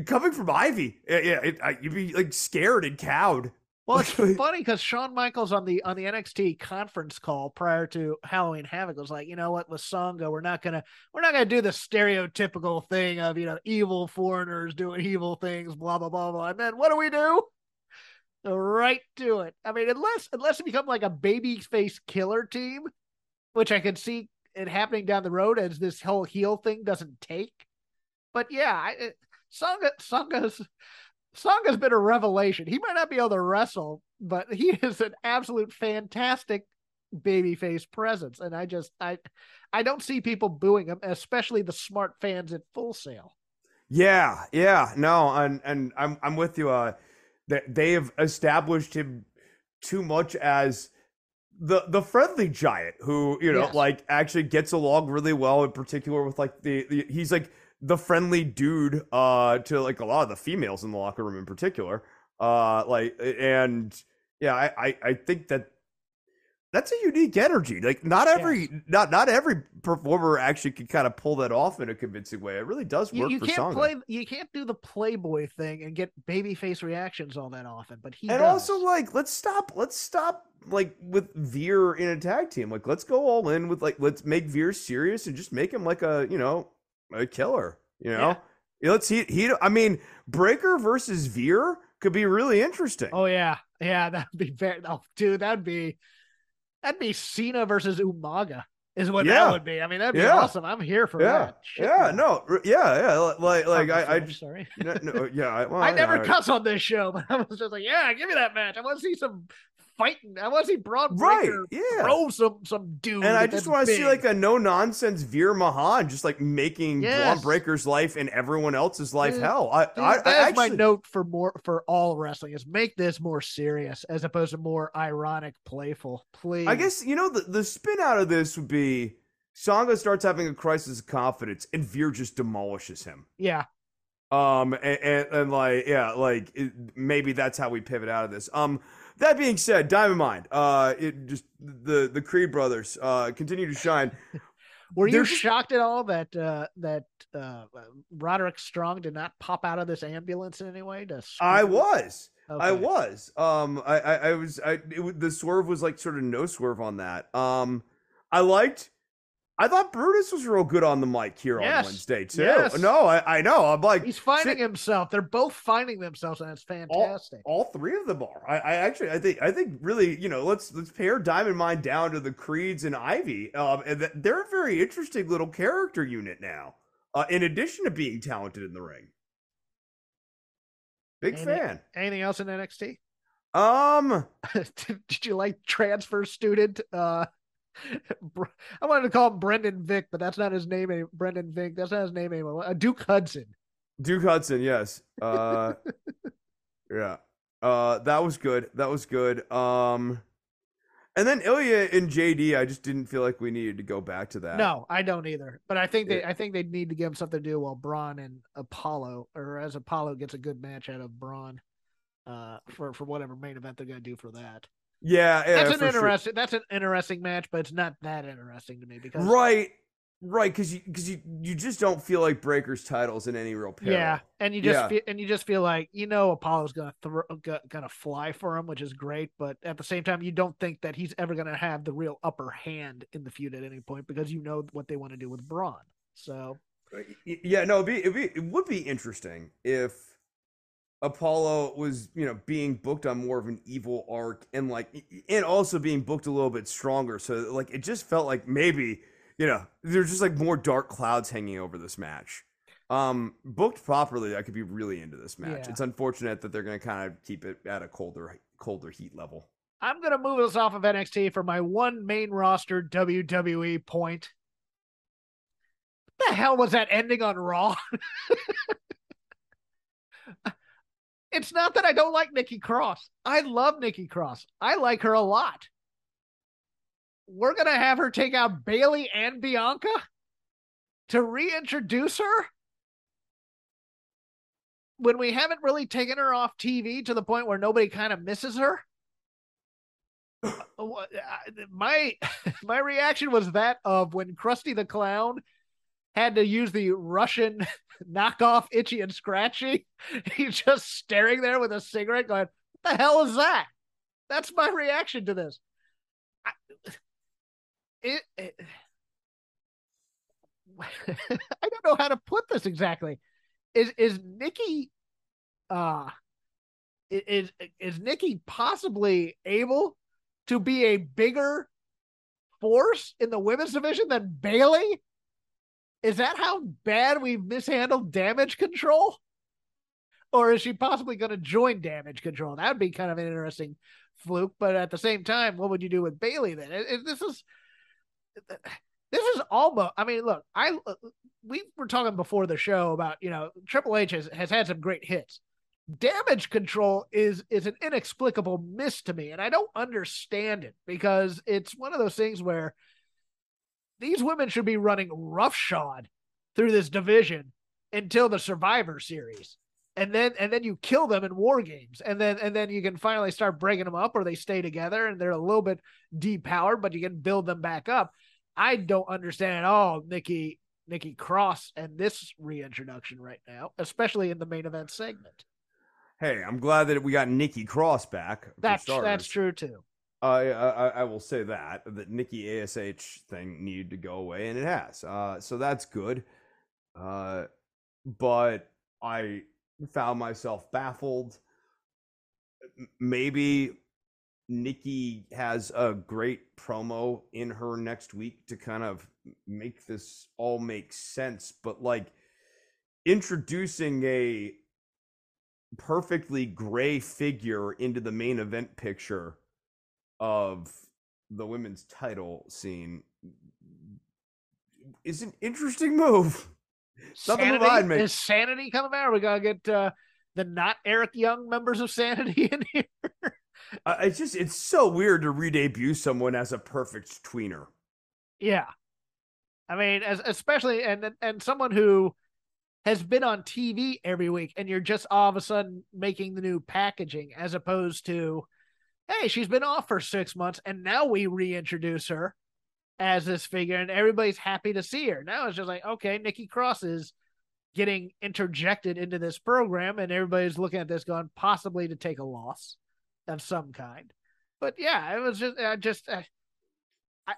coming from Ivy, yeah, yeah it, I, you'd be like scared and cowed. Well, it's funny because Shawn Michaels on the on the NXT conference call prior to Halloween Havoc was like, you know what, with Sanga, we're not gonna we're not gonna do the stereotypical thing of you know evil foreigners doing evil things, blah blah blah blah. And then what do we do? Go Right to it. I mean, unless unless it become like a baby face killer team, which I can see it happening down the road as this whole heel thing doesn't take. But yeah, I, Sanga Sanga's Sanga's been a revelation. He might not be able to wrestle, but he is an absolute fantastic babyface presence. And I just I I don't see people booing him, especially the smart fans at Full Sail. Yeah, yeah, no, and and I'm I'm with you. Uh, that they have established him too much as the the friendly giant who you know Yes. like actually gets along really well. In particular with like the, the he's like the friendly dude uh to like a lot of the females in the locker room in particular. Uh, like and yeah, I I, I think that. That's a unique energy. Like not every not not every performer actually can kind of pull that off in a convincing way. It really does work you for can't play you can't do the Playboy thing and get babyface reactions all that often, but he and does. also like let's stop let's stop like with Veer in a tag team. Like let's go all in with like let's make Veer serious and just make him like a you know a killer. You know, Yeah, let's he he. I mean, Breakker versus Veer could be really interesting. Oh yeah, yeah, that'd be very. Oh, dude, that'd be that'd be Cena versus Umaga is what Yeah. that would be. I mean, that'd be Yeah. awesome. I'm here for yeah, that. Shit, yeah, man. no, yeah, yeah. Like like Fuck I I sorry. no, no yeah. I, well, I never yeah, cuss on this show, but I was just like, yeah, give me that match. I want to see some fighting. I want to see Bron Right, yeah. throw some some dude. And I just want to see like a no nonsense Veer Mahaan just like making Bron Breakker's life and everyone else's life Dude, hell. I, Dude, I, I that's my note for more for all wrestling is make this more serious as opposed to more ironic, playful. Please, I guess you know the the spin out of this would be Sanga starts having a crisis of confidence and Veer just demolishes him. yeah. Um and, and, and like yeah, like it, maybe that's how we pivot out of this. Um that being said, Diamond Mine, uh it just the the Creed brothers uh continue to shine. Were you They're shocked at all that uh that uh Roderick Strong did not pop out of this ambulance in any way? To I was. I was. Um, I, I, I was. I it, the swerve was like sort of no swerve on that. Um, I liked. I thought Brutus was real good on the mic here Yes. on Wednesday too. Yes. No, I, I know. I'm like He's finding sit- himself. They're both finding themselves, and it's fantastic. all three of them are. I, I actually, I think, I think really, you know, let's let's pare Diamond Mine down to the Creeds and Ivy. Um, and that they're a very interesting little character unit now. Uh, in addition to being talented in the ring. Big Any- fan. Anything else in NXT? Um. did, did you like transfer student? Uh, Br- I wanted to call him Brendan Vink, but that's not his name. any- Brendan Vink. That's not his name anymore. Uh, Duke Hudson. Duke Hudson, yes. Uh yeah. Uh that was good. That was good. Um and then Ilja and JD, I just didn't feel like we needed to go back to that. No, I don't either. But I think they, Yeah. I think they need to give him something to do while Bron and Apollo, or as Apollo gets a good match out of Bron, uh, for for whatever main event they're gonna do for that. Yeah, yeah. that's an sure. interesting. That's an interesting match, but it's not that interesting to me because Right. Right, because you because you, you just don't feel like Breakker's titles in any real peril. Yeah, and you just Yeah. feel, and you just feel like you know Apollo's gonna throw uh, go- gonna fly for him, which is great. But at the same time, you don't think that he's ever gonna have the real upper hand in the feud at any point because you know what they want to do with Bron. So uh, Yeah, no, it'd be, it'd be it would be interesting if Apollo was, you know, being booked on more of an evil arc and like and also being booked a little bit stronger. So like it just felt like maybe, you know, there's just like more dark clouds hanging over this match. Um booked properly, I could be really into this match. Yeah. It's unfortunate that they're gonna kind of keep it at a colder colder heat level. I'm gonna move us off of NXT for my one main roster WWE point. What the hell was that ending on Raw? it's not that I don't like Nikki Cross. I love Nikki Cross. I like her a lot. We're gonna have her take out Bayley and Bianca to reintroduce her when we haven't really taken her off TV to the point where nobody kind of misses her. Uh, uh, my my reaction was that of when Krusty the Clown had to use the Russian knockoff Itchy and Scratchy. He's just staring there with a cigarette, going, "What the hell is that?" That's my reaction to this. I, it, it I don't know how to put this exactly. Is is Nikki uh is is Nikki possibly able to be a bigger force in the women's division than Bayley? Is that how bad we've mishandled damage control? Or is she possibly going to join damage control? That would be kind of an interesting fluke. But at the same time, what would you do with Bayley then? This is this is almost. I mean, look, I uh, we were talking before the show about you know Triple H has, has had some great hits. Damage control is is an inexplicable miss to me, and I don't understand it because it's one of those things where these women should be running roughshod through this division until the Survivor Series, and then and then you kill them in War Games, and then and then you can finally start breaking them up, or they stay together and they're a little bit depowered, but you can build them back up. I don't understand at all, Nikki Nikki Cross and this reintroduction right now, especially in the main event segment. Hey, I'm glad that we got Nikki Cross back. That's that's true too. I, I I will say that that Nikki Ash thing needed to go away, and it has. Uh, so that's good. Uh, but I found myself baffled. Maybe Nikki has a great promo in her next week to kind of make this all make sense, but like introducing a perfectly gray figure into the main event picture of the women's title scene is an interesting move. Sanity, I'd is Sanity coming out? Are we gonna get uh, the not Eric Young members of Sanity in here? Uh, it's just it's so weird to re-debut someone as a perfect tweener. Yeah, I mean, as especially and and someone who has been on TV every week, and you're just all of a sudden making the new packaging, as opposed to, hey, she's been off for six months, and now we reintroduce her as this figure, and everybody's happy to see her. Now it's just like, okay, Nikki Cross is getting interjected into this program, and everybody's looking at this going possibly to take a loss of some kind. But yeah, it was just, I just. I-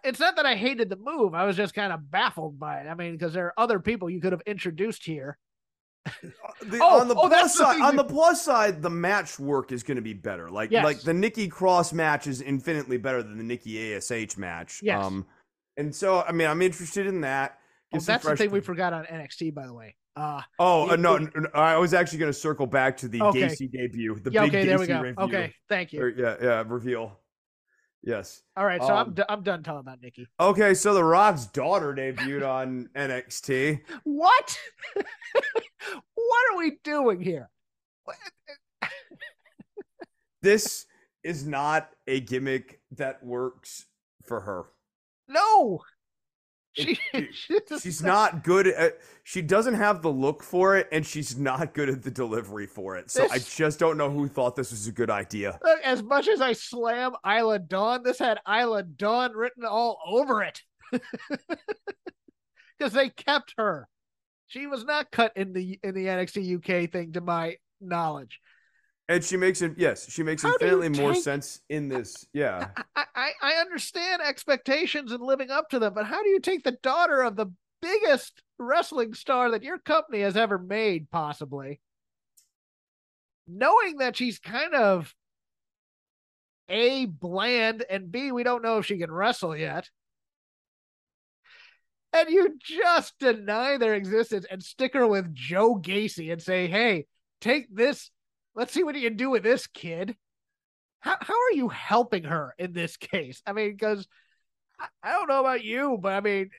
it's not that I hated the move. I was just kind of baffled by it. I mean, because there are other people you could have introduced here. The, Oh, on the oh, plus that's the side, on the plus side, the match work is going to be better. Like Yes. like the Nikki Cross match is infinitely better than the Nikki Ash match. Yes. Um, and so I mean, I'm interested in that. Oh, that's the thing we forgot on NXT, by the way. Uh, Oh uh, no, you- n- I was actually going to circle back to the Okay. Gacy debut, the yeah, big okay, Gacy there we go. review. Okay, thank you. Or, yeah, yeah, reveal. Yes. All right, so I'm um, d- I'm done talking about Nikki. Okay, so The Rock's daughter debuted on NXT. What? what are we doing here? This is not a gimmick that works for her. No, she, It- she's, She's not good at she doesn't have the look for it and she's not good at the delivery for it. So I just don't know who thought this was a good idea. Uh, as much as I slam Isla Dawn, this had Isla Dawn written all over it because they kept her. She was not cut in the in the NXT UK thing, to my knowledge. And she makes it yes, she makes How infinitely more sense in this. Yeah. I, I I understand expectations and living up to them, but how do you take the daughter of the biggest wrestling star that your company has ever made, possibly, knowing that she's kind of a bland and b we don't know if she can wrestle yet and you just deny their existence and stick her with Joe Gacy and say, "Hey, take this. Let's see what you can do with this kid." How how are you helping her in this case? I mean, because I, I don't know about you, but I mean,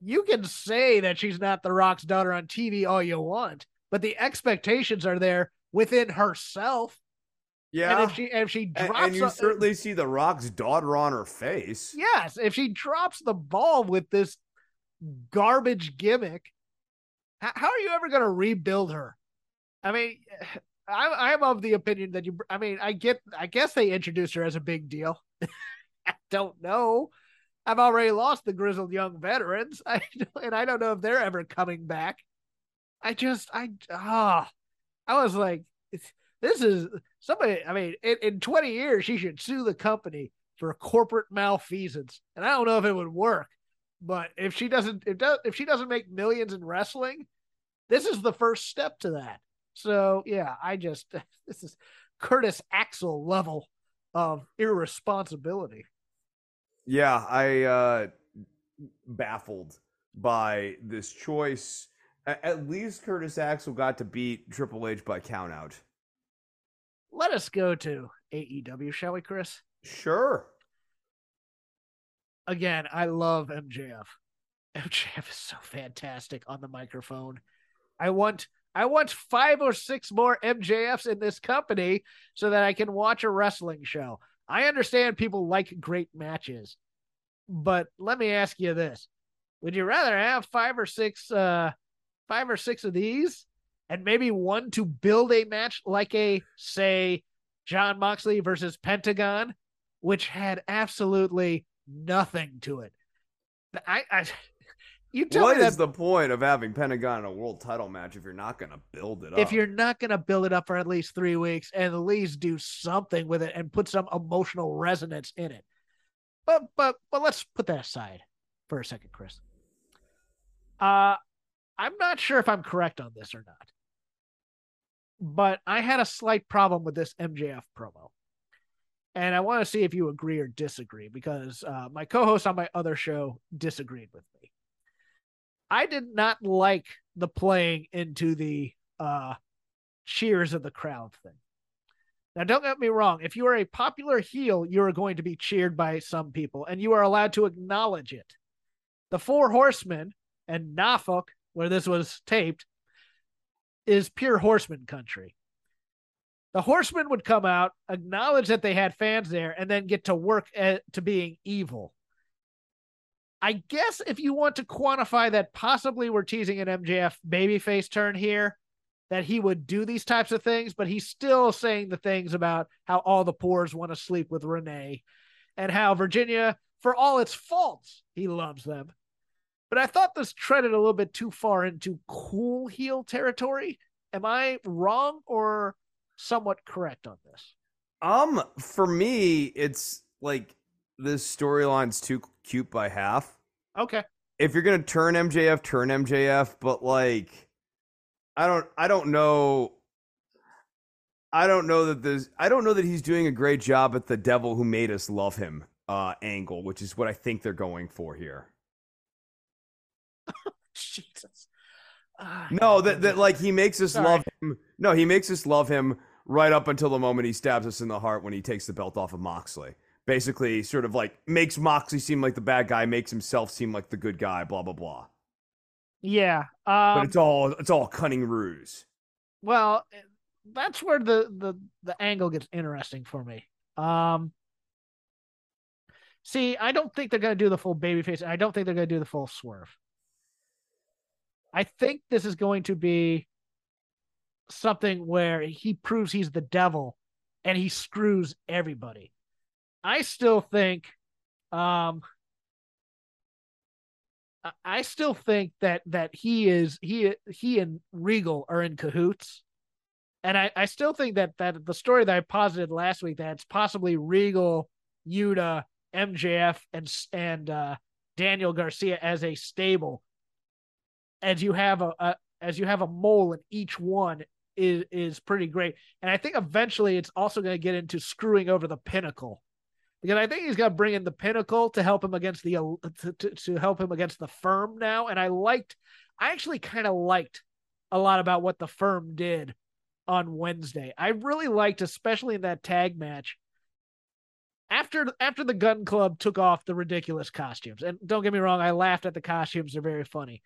you can say that she's not the Rock's daughter on TV all you want, but the expectations are there within herself. Yeah, and if she if she drops, and, and you a, certainly see the Rock's daughter on her face. Yes, if she drops the ball with this garbage gimmick, how, how are you ever going to rebuild her? I mean, I'm I'm of the opinion that you. I mean, I get. I guess they introduced her as a big deal. I don't know. I've already lost the grizzled young veterans. I and I don't know if they're ever coming back. I just I ah, I was like, this is somebody. I mean, in, in 20 years, she should sue the company for corporate malfeasance, and I don't know if it would work. But if she doesn't, if does, if she doesn't make millions in wrestling, this is the first step to that. So yeah, I just this is Curtis Axel level of irresponsibility. Yeah, I uh baffled by this choice. At least Curtis Axel got to beat Triple H by countout. Let us go to AEW, shall we, Chris? Sure again, I love MJF. MJF is so fantastic on the microphone. I want I want five or six more MJFs in this company so that I can watch a wrestling show. I understand people like great matches, but let me ask you this. Would you rather have five or six uh five or six of these and maybe one to build a match like a say Jon Moxley versus Pentagon, which had absolutely nothing to it. I, I you tell what me is that, the point of having Pentagon in a world title match if you're not going to build it up? If you're not going to build it up for at least three weeks and at least do something with it and put some emotional resonance in it. But but but let's put that aside for a second, Chris. Uh I'm not sure if I'm correct on this or not. But I had a slight problem with this MJF promo and I want to see if you agree or disagree because uh, my co-host on my other show disagreed with me. I did not like the playing into the uh, cheers of the crowd thing. Now, don't get me wrong. If you are a popular heel, you are going to be cheered by some people, and you are allowed to acknowledge it. The Four Horsemen and Norfolk, where this was taped, is pure horseman country the horsemen would come out, acknowledge that they had fans there, and then get to work at, to being evil. I guess if you want to quantify that possibly we're teasing an MJF babyface turn here, that he would do these types of things, but he's still saying the things about how all the poors want to sleep with Renee and how Virginia, for all its faults, he loves them. But I thought this treaded a little bit too far into cool heel territory. Am I wrong or somewhat correct on this? Um, for me, it's like this storyline's too cute by half. Okay. If you're gonna turn MJF, turn MJF, but like, I don't, I don't know. I don't know that this. I don't know that he's doing a great job at the devil who made us love him uh angle, which is what I think they're going for here. Jesus. Uh, no, that that like he makes us Sorry. love him. No, he makes us love him right up until the moment he stabs us in the heart when he takes the belt off of Moxley. Basically, sort of like makes Moxley seem like the bad guy, makes himself seem like the good guy. Blah blah blah. Yeah, um, but it's all it's all cunning ruse. Well, that's where the the the angle gets interesting for me. Um, see, I don't think they're gonna do the full babyface. I don't think they're gonna do the full swerve. I think this is going to be something where he proves he's the devil and he screws everybody. I still think um I still think that that he is he he and Regal are in cahoots. And I, I still think that that the story that I posited last week that it's possibly Regal, Yuta, MJF, and and uh, Daniel Garcia as a stable, as you have a, a as you have a mole in each one is is pretty great. And I think eventually it's also going to get into screwing over the pinnacle. Because I think he's going to bring in the pinnacle to help him against the to, to, to help him against the firm now. And I liked, I actually kind of liked a lot about what the firm did on Wednesday. I really liked, especially in that tag match, after after the Gunn Club took off the ridiculous costumes and don't get me wrong i laughed at the costumes they're very funny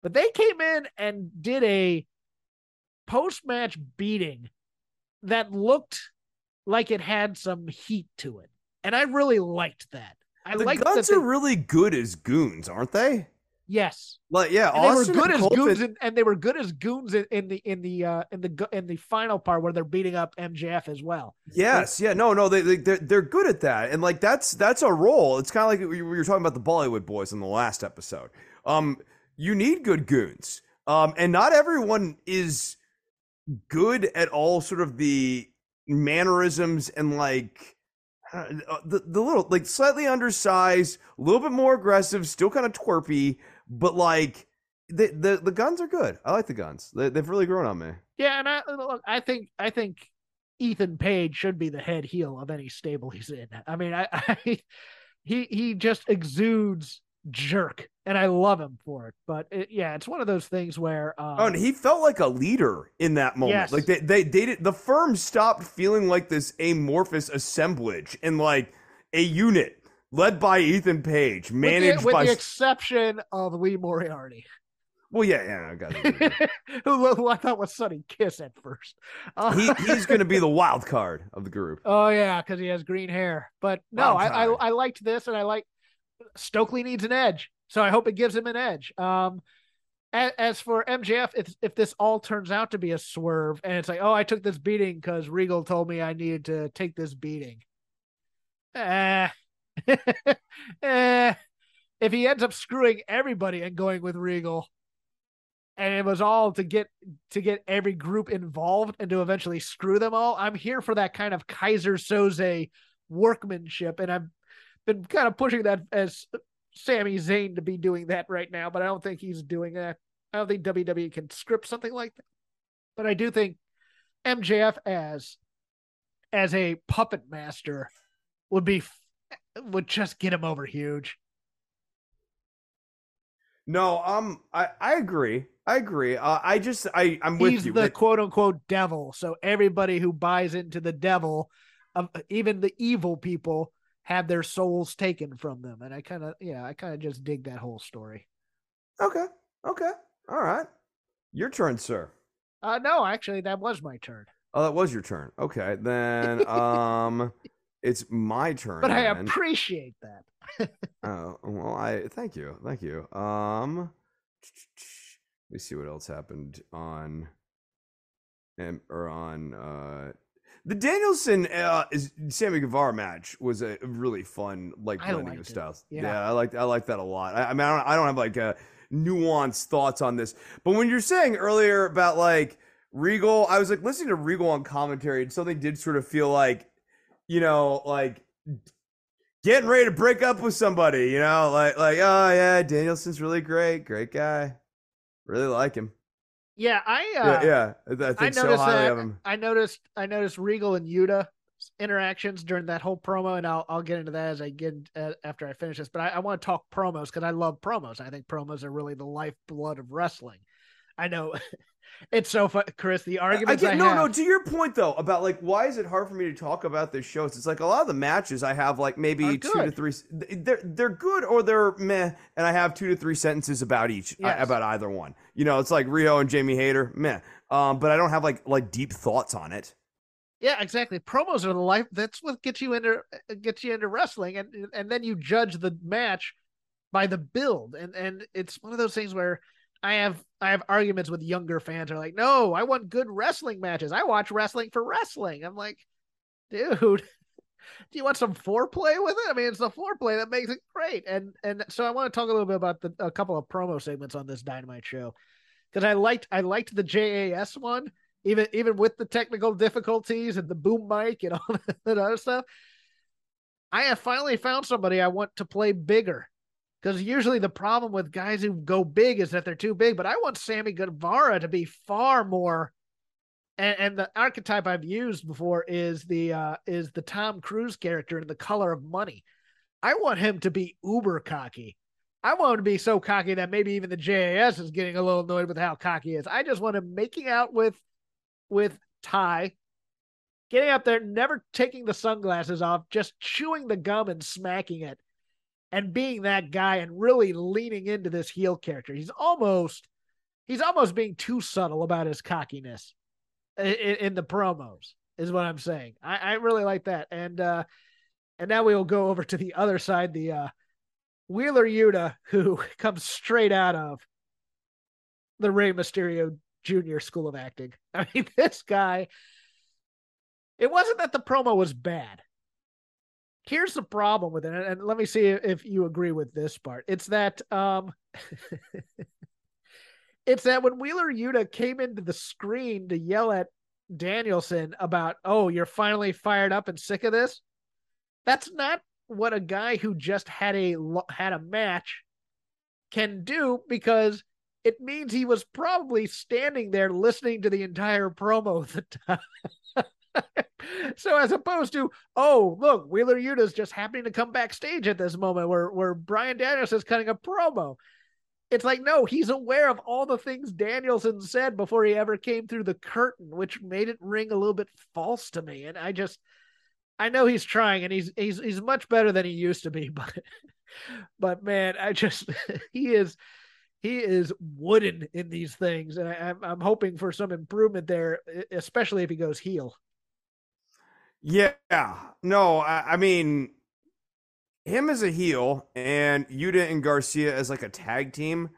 but they came in and did a post-match beating that looked like it had some heat to it and i really liked that i like the liked guns that are they- really good as goons, aren't they? yes Like, yeah, and they were good and as goons in, and they were good as goons in, in the in the uh in the in the final part where they're beating up mjf as well Yes, yeah, no, no, they, they they're they're good at that, and like that's that's a role. It's kind of like we we were talking about the Bollywood boys in the last episode. Um, you need good goons, um, and not everyone is good at all. Sort of the mannerisms and like Uh, the the little like slightly undersized, a little bit more aggressive, still kind of twerpy, but like the the the Gunns are good. I like the Gunns. They, they've really grown on me. Yeah, and I look, I think I think Ethan Page should be the head heel of any stable he's in. I mean, I, I he he just exudes jerk, and I love him for it. But it, yeah, it's one of those things where um, Oh, and he felt like a leader in that moment. Yes. Like they, they, they did, the firm stopped feeling like this amorphous assemblage and like a unit led by Ethan Page, with the- managed with by. the exception of Lee Moriarty, well, yeah, yeah, I got it. who, who I thought was Sonny Kiss at first. Uh, he, he's going to be the wild card of the group. Oh yeah, because he has green hair. But no, I, I. I liked this, and I like Stokely needs an edge, so I hope it gives him an edge. Um, as, as for MJF, if if this all turns out to be a swerve, and it's like, oh, I took this beating because Regal told me I needed to take this beating. Eh, eh, if he ends up screwing everybody and going with Regal, and it was all to get to get every group involved and to eventually screw them all. I'm here for that kind of Keyser Söze workmanship, and I've been kind of pushing that as Sami Zayn to be doing that right now, but I don't think he's doing that. I don't think WWE can script something like that. But I do think MJF as as a puppet master would be would just get him over huge. No, um, I, I agree. I agree. Uh, I just, I, I'm with He's you. the quote unquote devil. So everybody who buys into the devil, of even the evil people, have their souls taken from them. And I kind of, yeah, I kind of just dig that whole story. okay. Okay. All right. Your turn, sir. Uh, no, actually, that was my turn. Oh, that was your turn. Okay. Then, um, it's my turn. But I then. appreciate that. Oh well, I thank you, thank you. Um, let me see what else happened on, and or on uh, the Danielson uh is Sammy Guevara match was a really fun like blending of it. styles. Yeah. I like I like that a lot. I, I mean, I don't, I don't have like uh nuanced thoughts on this, but when you're saying earlier about like Regal, I was like listening to Regal on commentary, and something did sort of feel like, you know, like getting ready to break up with somebody, you know, like like oh yeah, Danielson's really great, great guy, really like him. Yeah, I uh, yeah, yeah, I I think so noticed highly that. of him. I noticed I noticed Regal and Yuta interactions during that whole promo, and I'll I'll get into that as I get uh, after I finish this. But I, I want to talk promos because I love promos. I think promos are really the lifeblood of wrestling. I know it's so fun, Chris. The I arguments I, get, no, have. no. To your point though, about like why is it hard for me to talk about this shows? It's like a lot of the matches I have like maybe two to three. They're they're good or they're meh, and I have two to three sentences about each Yes. about either one. You know, it's like Riho and Jamie Hayter, meh. Um, but I don't have like like deep thoughts on it. Yeah, exactly. Promos are the life. That's what gets you into gets you into wrestling, and and then you judge the match by the build, and and it's one of those things where I have I have arguments with younger fans who are like, no, I want good wrestling matches. I watch wrestling for wrestling. I'm like, dude, do you want some foreplay with it? I mean, it's the foreplay that makes it great. And and so I want to talk a little bit about the a couple of promo segments on this Dynamite show because I liked I liked the JAS one even even with the technical difficulties and the boom mic and all that other stuff. I have finally found somebody I want to play bigger. Because usually the problem with guys who go big is that they're too big. But I want Sammy Guevara to be far more and, and the archetype I've used before is the uh is the Tom Cruise character in The Color of Money. I want him to be uber cocky. I want him to be so cocky that maybe even the JAS is getting a little annoyed with how cocky he is. I just want him making out with with Ty, getting up there, never taking the sunglasses off, just chewing the gum and smacking it, and being that guy and really leaning into this heel character. He's almost he's almost being too subtle about his cockiness in, in the promos, is what I'm saying. I, I really like that. And uh and now we will go over to the other side, the uh Wheeler Yuta, who comes straight out of the Rey Mysterio Jr. School of Acting. I mean, this guy, it wasn't that the promo was bad. Here's the problem with it, and let me see if you agree with this part. It's that um it's that when Wheeler Yuta came into the screen to yell at Danielson about, "Oh, you're finally fired up and sick of this." That's not what a guy who just had a had a match can do because it means he was probably standing there listening to the entire promo the time. so as opposed to, oh, look, Wheeler Yuta's just happening to come backstage at this moment where, where Bryan Danielson is cutting a promo. It's like, no, he's aware of all the things Danielson said before he ever came through the curtain, which made it ring a little bit false to me. And I just I know he's trying and he's he's he's much better than he used to be, but but man, I just he is he is wooden in these things, and I, I'm hoping for some improvement there, especially if he goes heel. Yeah, no, I, I mean, him as a heel and Yuta and Garcia as like a tag team,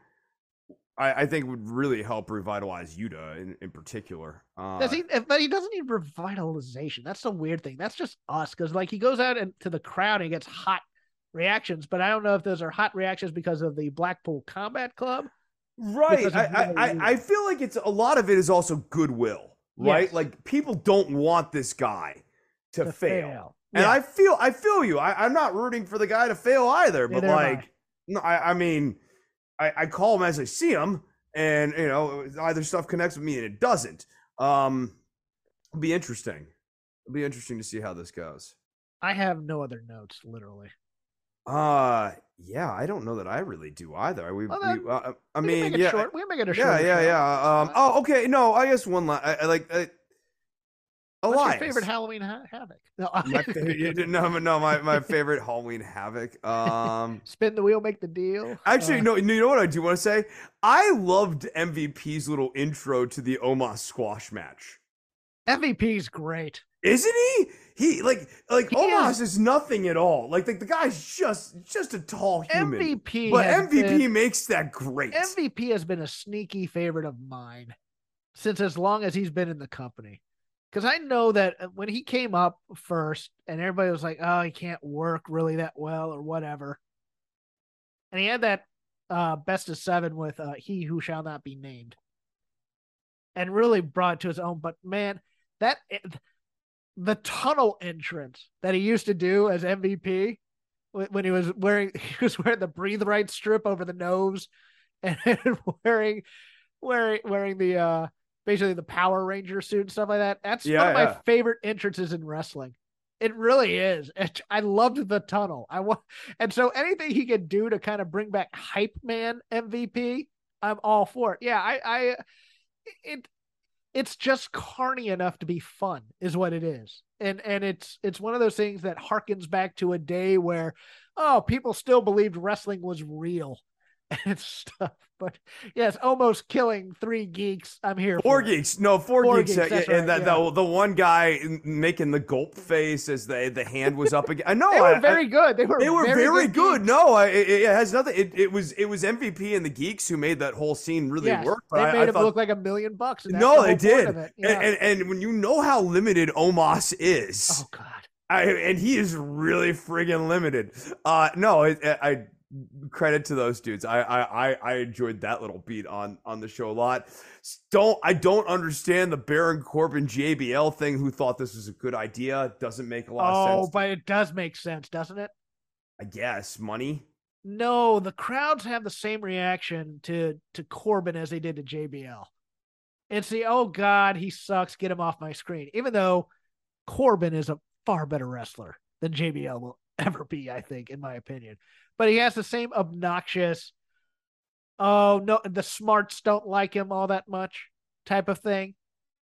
I, I think would really help revitalize Yuta in, in particular. Uh, Does he? But he doesn't need revitalization. That's the weird thing. That's just us because like he goes out into the crowd and gets hot reactions, but I don't know if those are hot reactions because of the Blackpool Combat Club. Right. I, I, I feel like it's a lot of it is also goodwill, right? Yes. Like people don't want this guy to, to fail. fail. And yeah. I feel I feel you. I, am not rooting for the guy to fail either, but like no, I, I mean I, I call him as I see him, and you know, either stuff connects with me and it doesn't. Um it'll be interesting. It'll be interesting to see how this goes. I have no other notes, literally. Uh yeah, I don't know that I really do either. We, well, we uh, I mean, yeah, short. we make it a short. Yeah, yeah, yeah. Um, oh, okay. No, I guess one. La- I, I like. I, What's Elias. your favorite Halloween ha- Havoc? No, my favorite, no, no, my, my favorite Halloween Havoc. Um, spin the wheel, make the deal. Actually, uh, no, you know what I do want to say? I loved MVP's little intro to the Omos squash match. MVP's great. Isn't he? He like like he Omos is, is, nothing at all. Like, like the guy's just just a tall human. MVP, but MVP been, makes that great. MVP has been a sneaky favorite of mine since as long as he's been in the company. Because I know that uh, when he came up first, and everybody was like, "Oh, he can't work really that well, or whatever," and he had that uh, best of seven with uh, "He Who Shall Not Be Named," and really brought it to his own. But man, that eh, the tunnel entrance that he used to do as MVP when he was wearing he was wearing the breathe right strip over the nose and wearing wearing wearing the uh basically the Power Ranger suit and stuff like that. That's yeah, one of yeah. my favorite entrances in wrestling. It really is. It, I loved the tunnel. I want, and so anything he could do to kind of bring back hype man MVP, I'm all for it. Yeah, I, I, it, it's just carny enough to be fun is what it is and and it's it's one of those things that harkens back to a day where oh people still believed wrestling was real and stuff. But yes, almost killing three geeks. I'm here. Four geeks. No, four, four geeks. geeks right, and that yeah. the, the one guy making the gulp face as the the hand was up again. I know they were I, very I, good. They were they were very, very good. good. No, I, it, it, has nothing. It, it was it was MVP and the geeks who made that whole scene really yes, work. They made it thought, look like a million bucks. no, the they did. Yeah. And, and, and when you know how limited Omos is, oh god. I, and he is really friggin' limited. Uh, no, I, I credit to those dudes. I, I I enjoyed that little beat on on the show a lot. Don't I don't understand the Baron Corbin JBL thing. Who thought this was a good idea? Doesn't make a lot oh, of sense. Oh, but it does make sense, doesn't it? I guess money. No, the crowds have the same reaction to to Corbin as they did to JBL. It's the oh god, he sucks. Get him off my screen. Even though Corbin is a far better wrestler than JBL will ever be, I think, in my opinion. But he has the same obnoxious, oh no, the smarts don't like him all that much type of thing.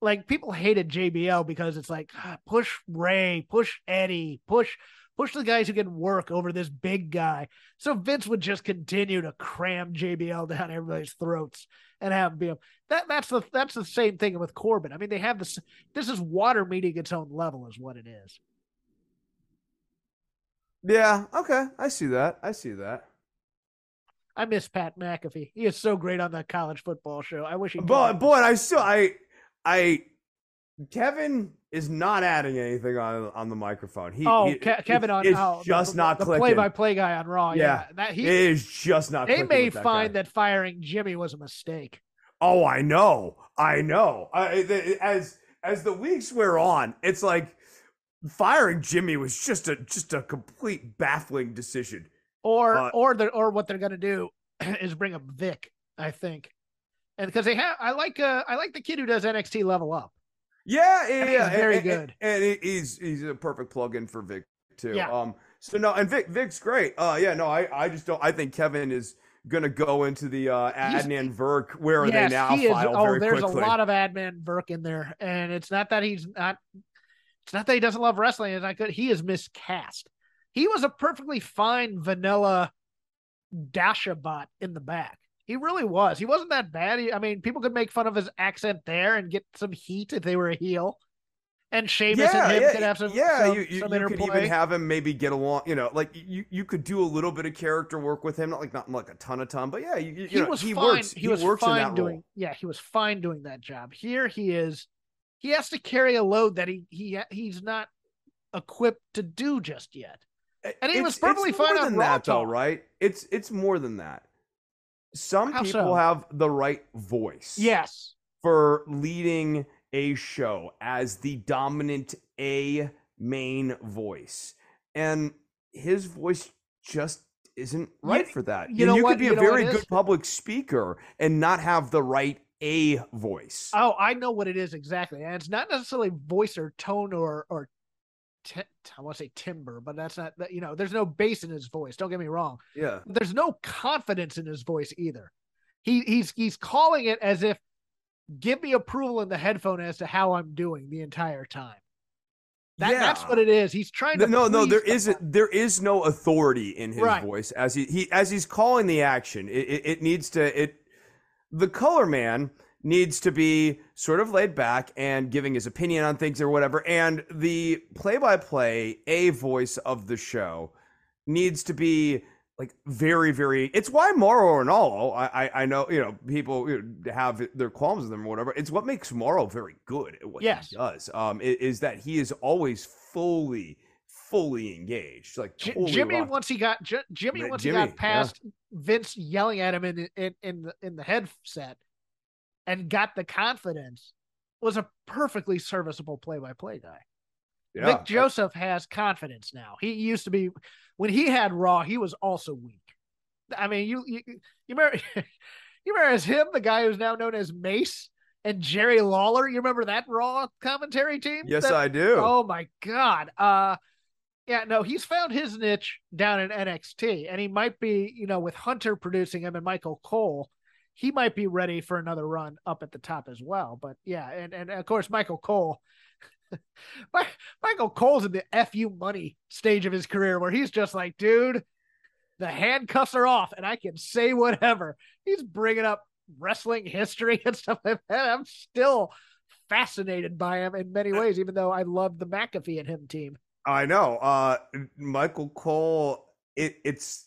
Like people hated JBL because it's like ah, push Ray, push Eddie, push push the guys who can work over this big guy. So Vince would just continue to cram JBL down everybody's throats and have him be that. That's the that's the same thing with Corbin. I mean, they have this. This is water meeting its own level, is what it is. Yeah. Okay. I see that. I see that. I miss Pat McAfee. He is so great on that college football show. I wish he. But boy, I still I I Kevin is not adding anything on on the microphone. He, oh, he, Ke- Kevin on is oh, just the, not the clicking. play-by-play guy on Raw. Yeah, Yeah. that he is just not. they may that find guy. that firing Jimmy was a mistake. Oh, I know, I know. I, the, as as the weeks wear on, it's like firing Jimmy was just a just a complete baffling decision. Or Uh, or the or what they're gonna do is bring up Vic. I think, and because they have, I like uh I like the kid who does NXT Level Up. Yeah, yeah, yeah. very and, and- good. and, he- he's he's a perfect plug-in for Vic too. Yeah. Um. So no, and Vic Vic's great. Uh. Yeah. No, I I just don't. I think Kevin is gonna go into the uh Adnan Virk where yes, they now he is. Oh, there's quickly. a lot of Adnan Virk in there, and it's not that he's not. It's not that he doesn't love wrestling. It's not good. He is miscast. He was a perfectly fine vanilla Dasha bot in the back. He really was. He wasn't that bad. He, I mean, people could make fun of his accent there and get some heat if they were a heel. And Sheamus and him yeah, could have some, yeah. some, you you, some you could even have him maybe get along. You know, like you you could do a little bit of character work with him, not like not like a ton of ton, but yeah, you, you he know, was he fine. works. He, was works in fine doing. role. Yeah, he was fine doing that job. Here he is. He has to carry a load that he he he's not equipped to do just yet. And he was perfectly it's fine on than that, though, right? It's it's more than that. Some How people so? have the right voice. Yes. for leading a show as the dominant A main voice. And his voice just isn't right for that. you know you what- could be you a very good public speaker and not have the right A voice. Oh, I know what it is exactly, and it's not necessarily voice or tone or or ti- I want to say timber, but that's not that. You know, there's no bass in his voice. Don't get me wrong. yeah. There's no confidence in his voice either. He he's he's calling it as if give me approval in the headphone as to how I'm doing the entire time. That, That's what it is. He's trying to No, no, there isn't. There is no authority in his Right. voice as he, he as he's calling the action. It, it, it needs to. It the color man needs to be sort of laid back and giving his opinion on things or whatever. And the play-by-play a voice of the show needs to be like very, very. It's why Mauro Ranallo. I, I, I know you know people have their qualms with them or whatever. It's what makes Mauro very good at what Yes. he does. Um, is that he is always fully, fully engaged. Like totally Jimmy locked- once he got J- Jimmy Yeah, once he got past Vince yelling at him in the- in in the in the headset and got the confidence was a perfectly serviceable play by play guy. Yeah. Vic Joseph has confidence now. He used to be when he had Raw, he was also weak. I mean, you you you remember you remember as him, the guy who's now known as Mace and Jerry Lawler. You remember that Raw commentary team? Yes, That- I do. Oh my god. Uh yeah, no, he's found his niche down in NXT and he might be, you know, with Hunter producing him and Michael Cole, he might be ready for another run up at the top as well. But yeah, and and of course Michael Cole Michael Cole's in the FU money stage of his career where he's just like, dude, the handcuffs are off and I can say whatever. He's bringing up wrestling history and stuff like that. I'm still fascinated by him in many ways, even though I love the McAfee and him team. I know. Uh, Michael Cole. It, it's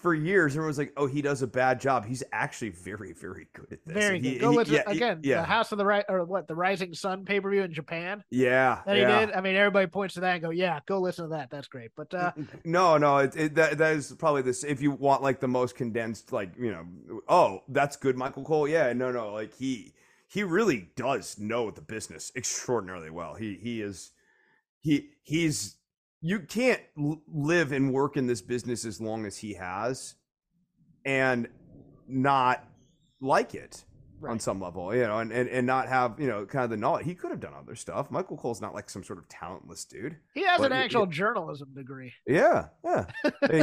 for years. Everyone's like, "Oh, he does a bad job." He's actually very, very good at this. Very And good. he- Go he- listen yeah, he- again. Yeah, The House of the Right or what the Rising Sun pay per view in Japan yeah, that yeah. he did. I mean, everybody points to that and go, "Yeah, go listen to that. That's great." But uh, No, no, it, it, that that is probably this. If you want like the most condensed, like you know, oh, that's good, Michael Cole. Yeah, no, no, like he he really does know the business extraordinarily well. He he is he he's you can't live and work in this business as long as he has, and not like it. on some level, you know, and, and and not have you know kind of the knowledge. He could have done other stuff. Michael Cole's not like some sort of talentless dude. He has an he- actual journalism degree Yeah, yeah.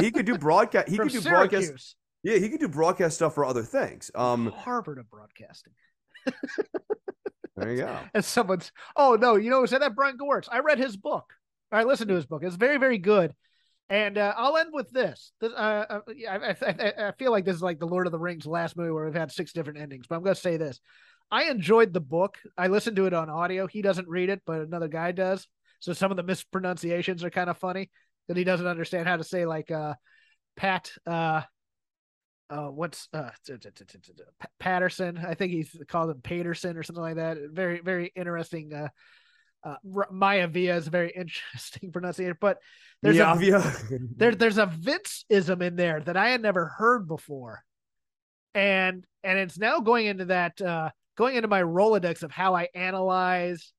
He could do broadcast. He could do broadcast. Yeah, he could do broadcast stuff for other things. Um, Harvard of broadcasting. There you go. And someone's, oh no, you know who said that? Brian Gewirtz. I read his book. I listened to his book. It's very, very good. And uh, I'll end with this. this uh, uh, I, I, I, I feel like this is like the Lord of the Rings last movie where we've had six different endings, but I'm going to say this. I enjoyed the book. I listened to it on audio. He doesn't read it, but another guy does. So some of the mispronunciations are kind of funny that he doesn't understand how to say like uh, Pat. Uh, uh, what's uh, Patterson? I think he's called him Paterson or something like that. Very, very interesting. Uh, uh, Maya Villa is a very interesting pronunciator, but there's a there there's a Vince ism in there that I had never heard before. And and it's now going into that uh going into my Rolodex of how I analyze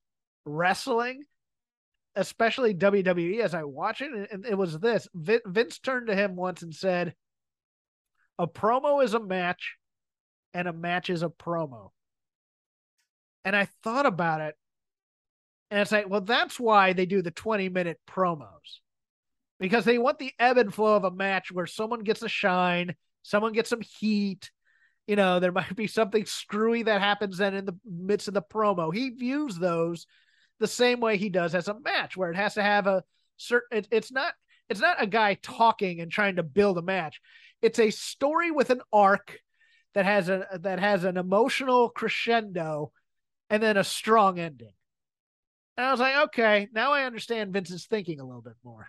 wrestling, especially WWE as I watch it. And, and it was this Vin, Vince turned to him once and said, A promo is a match, and a match is a promo. And I thought about it, and it's like, well, that's why they do the 20 minute promos because they want the ebb and flow of a match where someone gets a shine, someone gets some heat. You know, there might be something screwy that happens then in the midst of the promo. He views those the same way he does as a match, where it has to have a certain. It, it's not. It's not a guy talking and trying to build a match. It's a story with an arc that has a that has an emotional crescendo and then a strong ending. And I was like, okay, now I understand Vince's thinking a little bit more.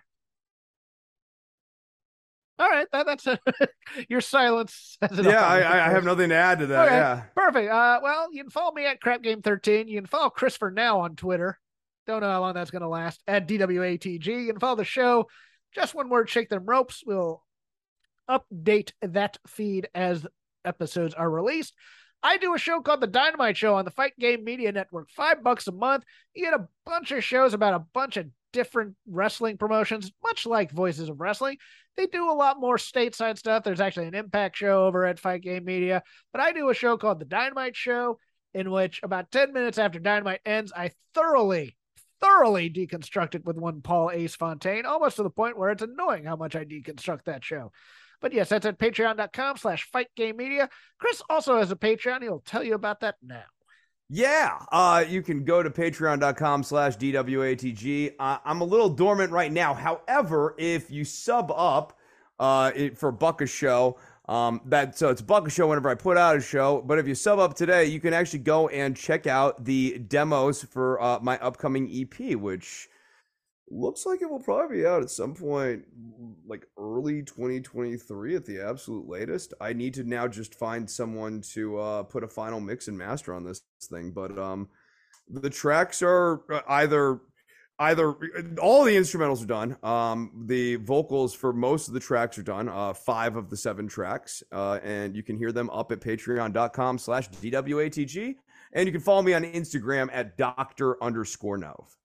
All right, that, that's a, your silence says it yeah. I, I I have nothing to add to that. Okay. Yeah. Perfect. Uh, well, you can follow me at Crap Game 13. You can follow Christopher now on Twitter. Don't know how long that's going to last. At DWATG. You can follow the show. Just one word, shake them ropes. We'll update that feed as episodes are released. I do a show called The Dynamite Show on the Fight Game Media Network. Five bucks a month. You get a bunch of shows about a bunch of different wrestling promotions, much like Voices of Wrestling. They do a lot more stateside stuff. There's actually an Impact show over at Fight Game Media, but I do a show called The Dynamite Show, in which about 10 minutes after Dynamite ends, I thoroughly, thoroughly deconstruct it with one Paul Ace Fontaine, almost to the point where it's annoying how much I deconstruct that show. But yes, that's at patreon.com slash fight game media. Chris also has a Patreon. He'll tell you about that now. Yeah, uh, you can go to patreon.com slash DWATG. Uh, I'm a little dormant right now. However, if you sub up uh, it, for Buck a Show, um, that so it's Buck a Show whenever I put out a show. But if you sub up today, you can actually go and check out the demos for uh, my upcoming EP, which looks like it will probably be out at some point like early 2023 at the absolute latest. I need to now just find someone to uh put a final mix and master on this thing but um the tracks are uh, either either all the instrumentals are done um the vocals for most of the tracks are done uh five of the seven tracks uh and you can hear them up at patreon.com slash dwatg and you can follow me on instagram at dr underscore nove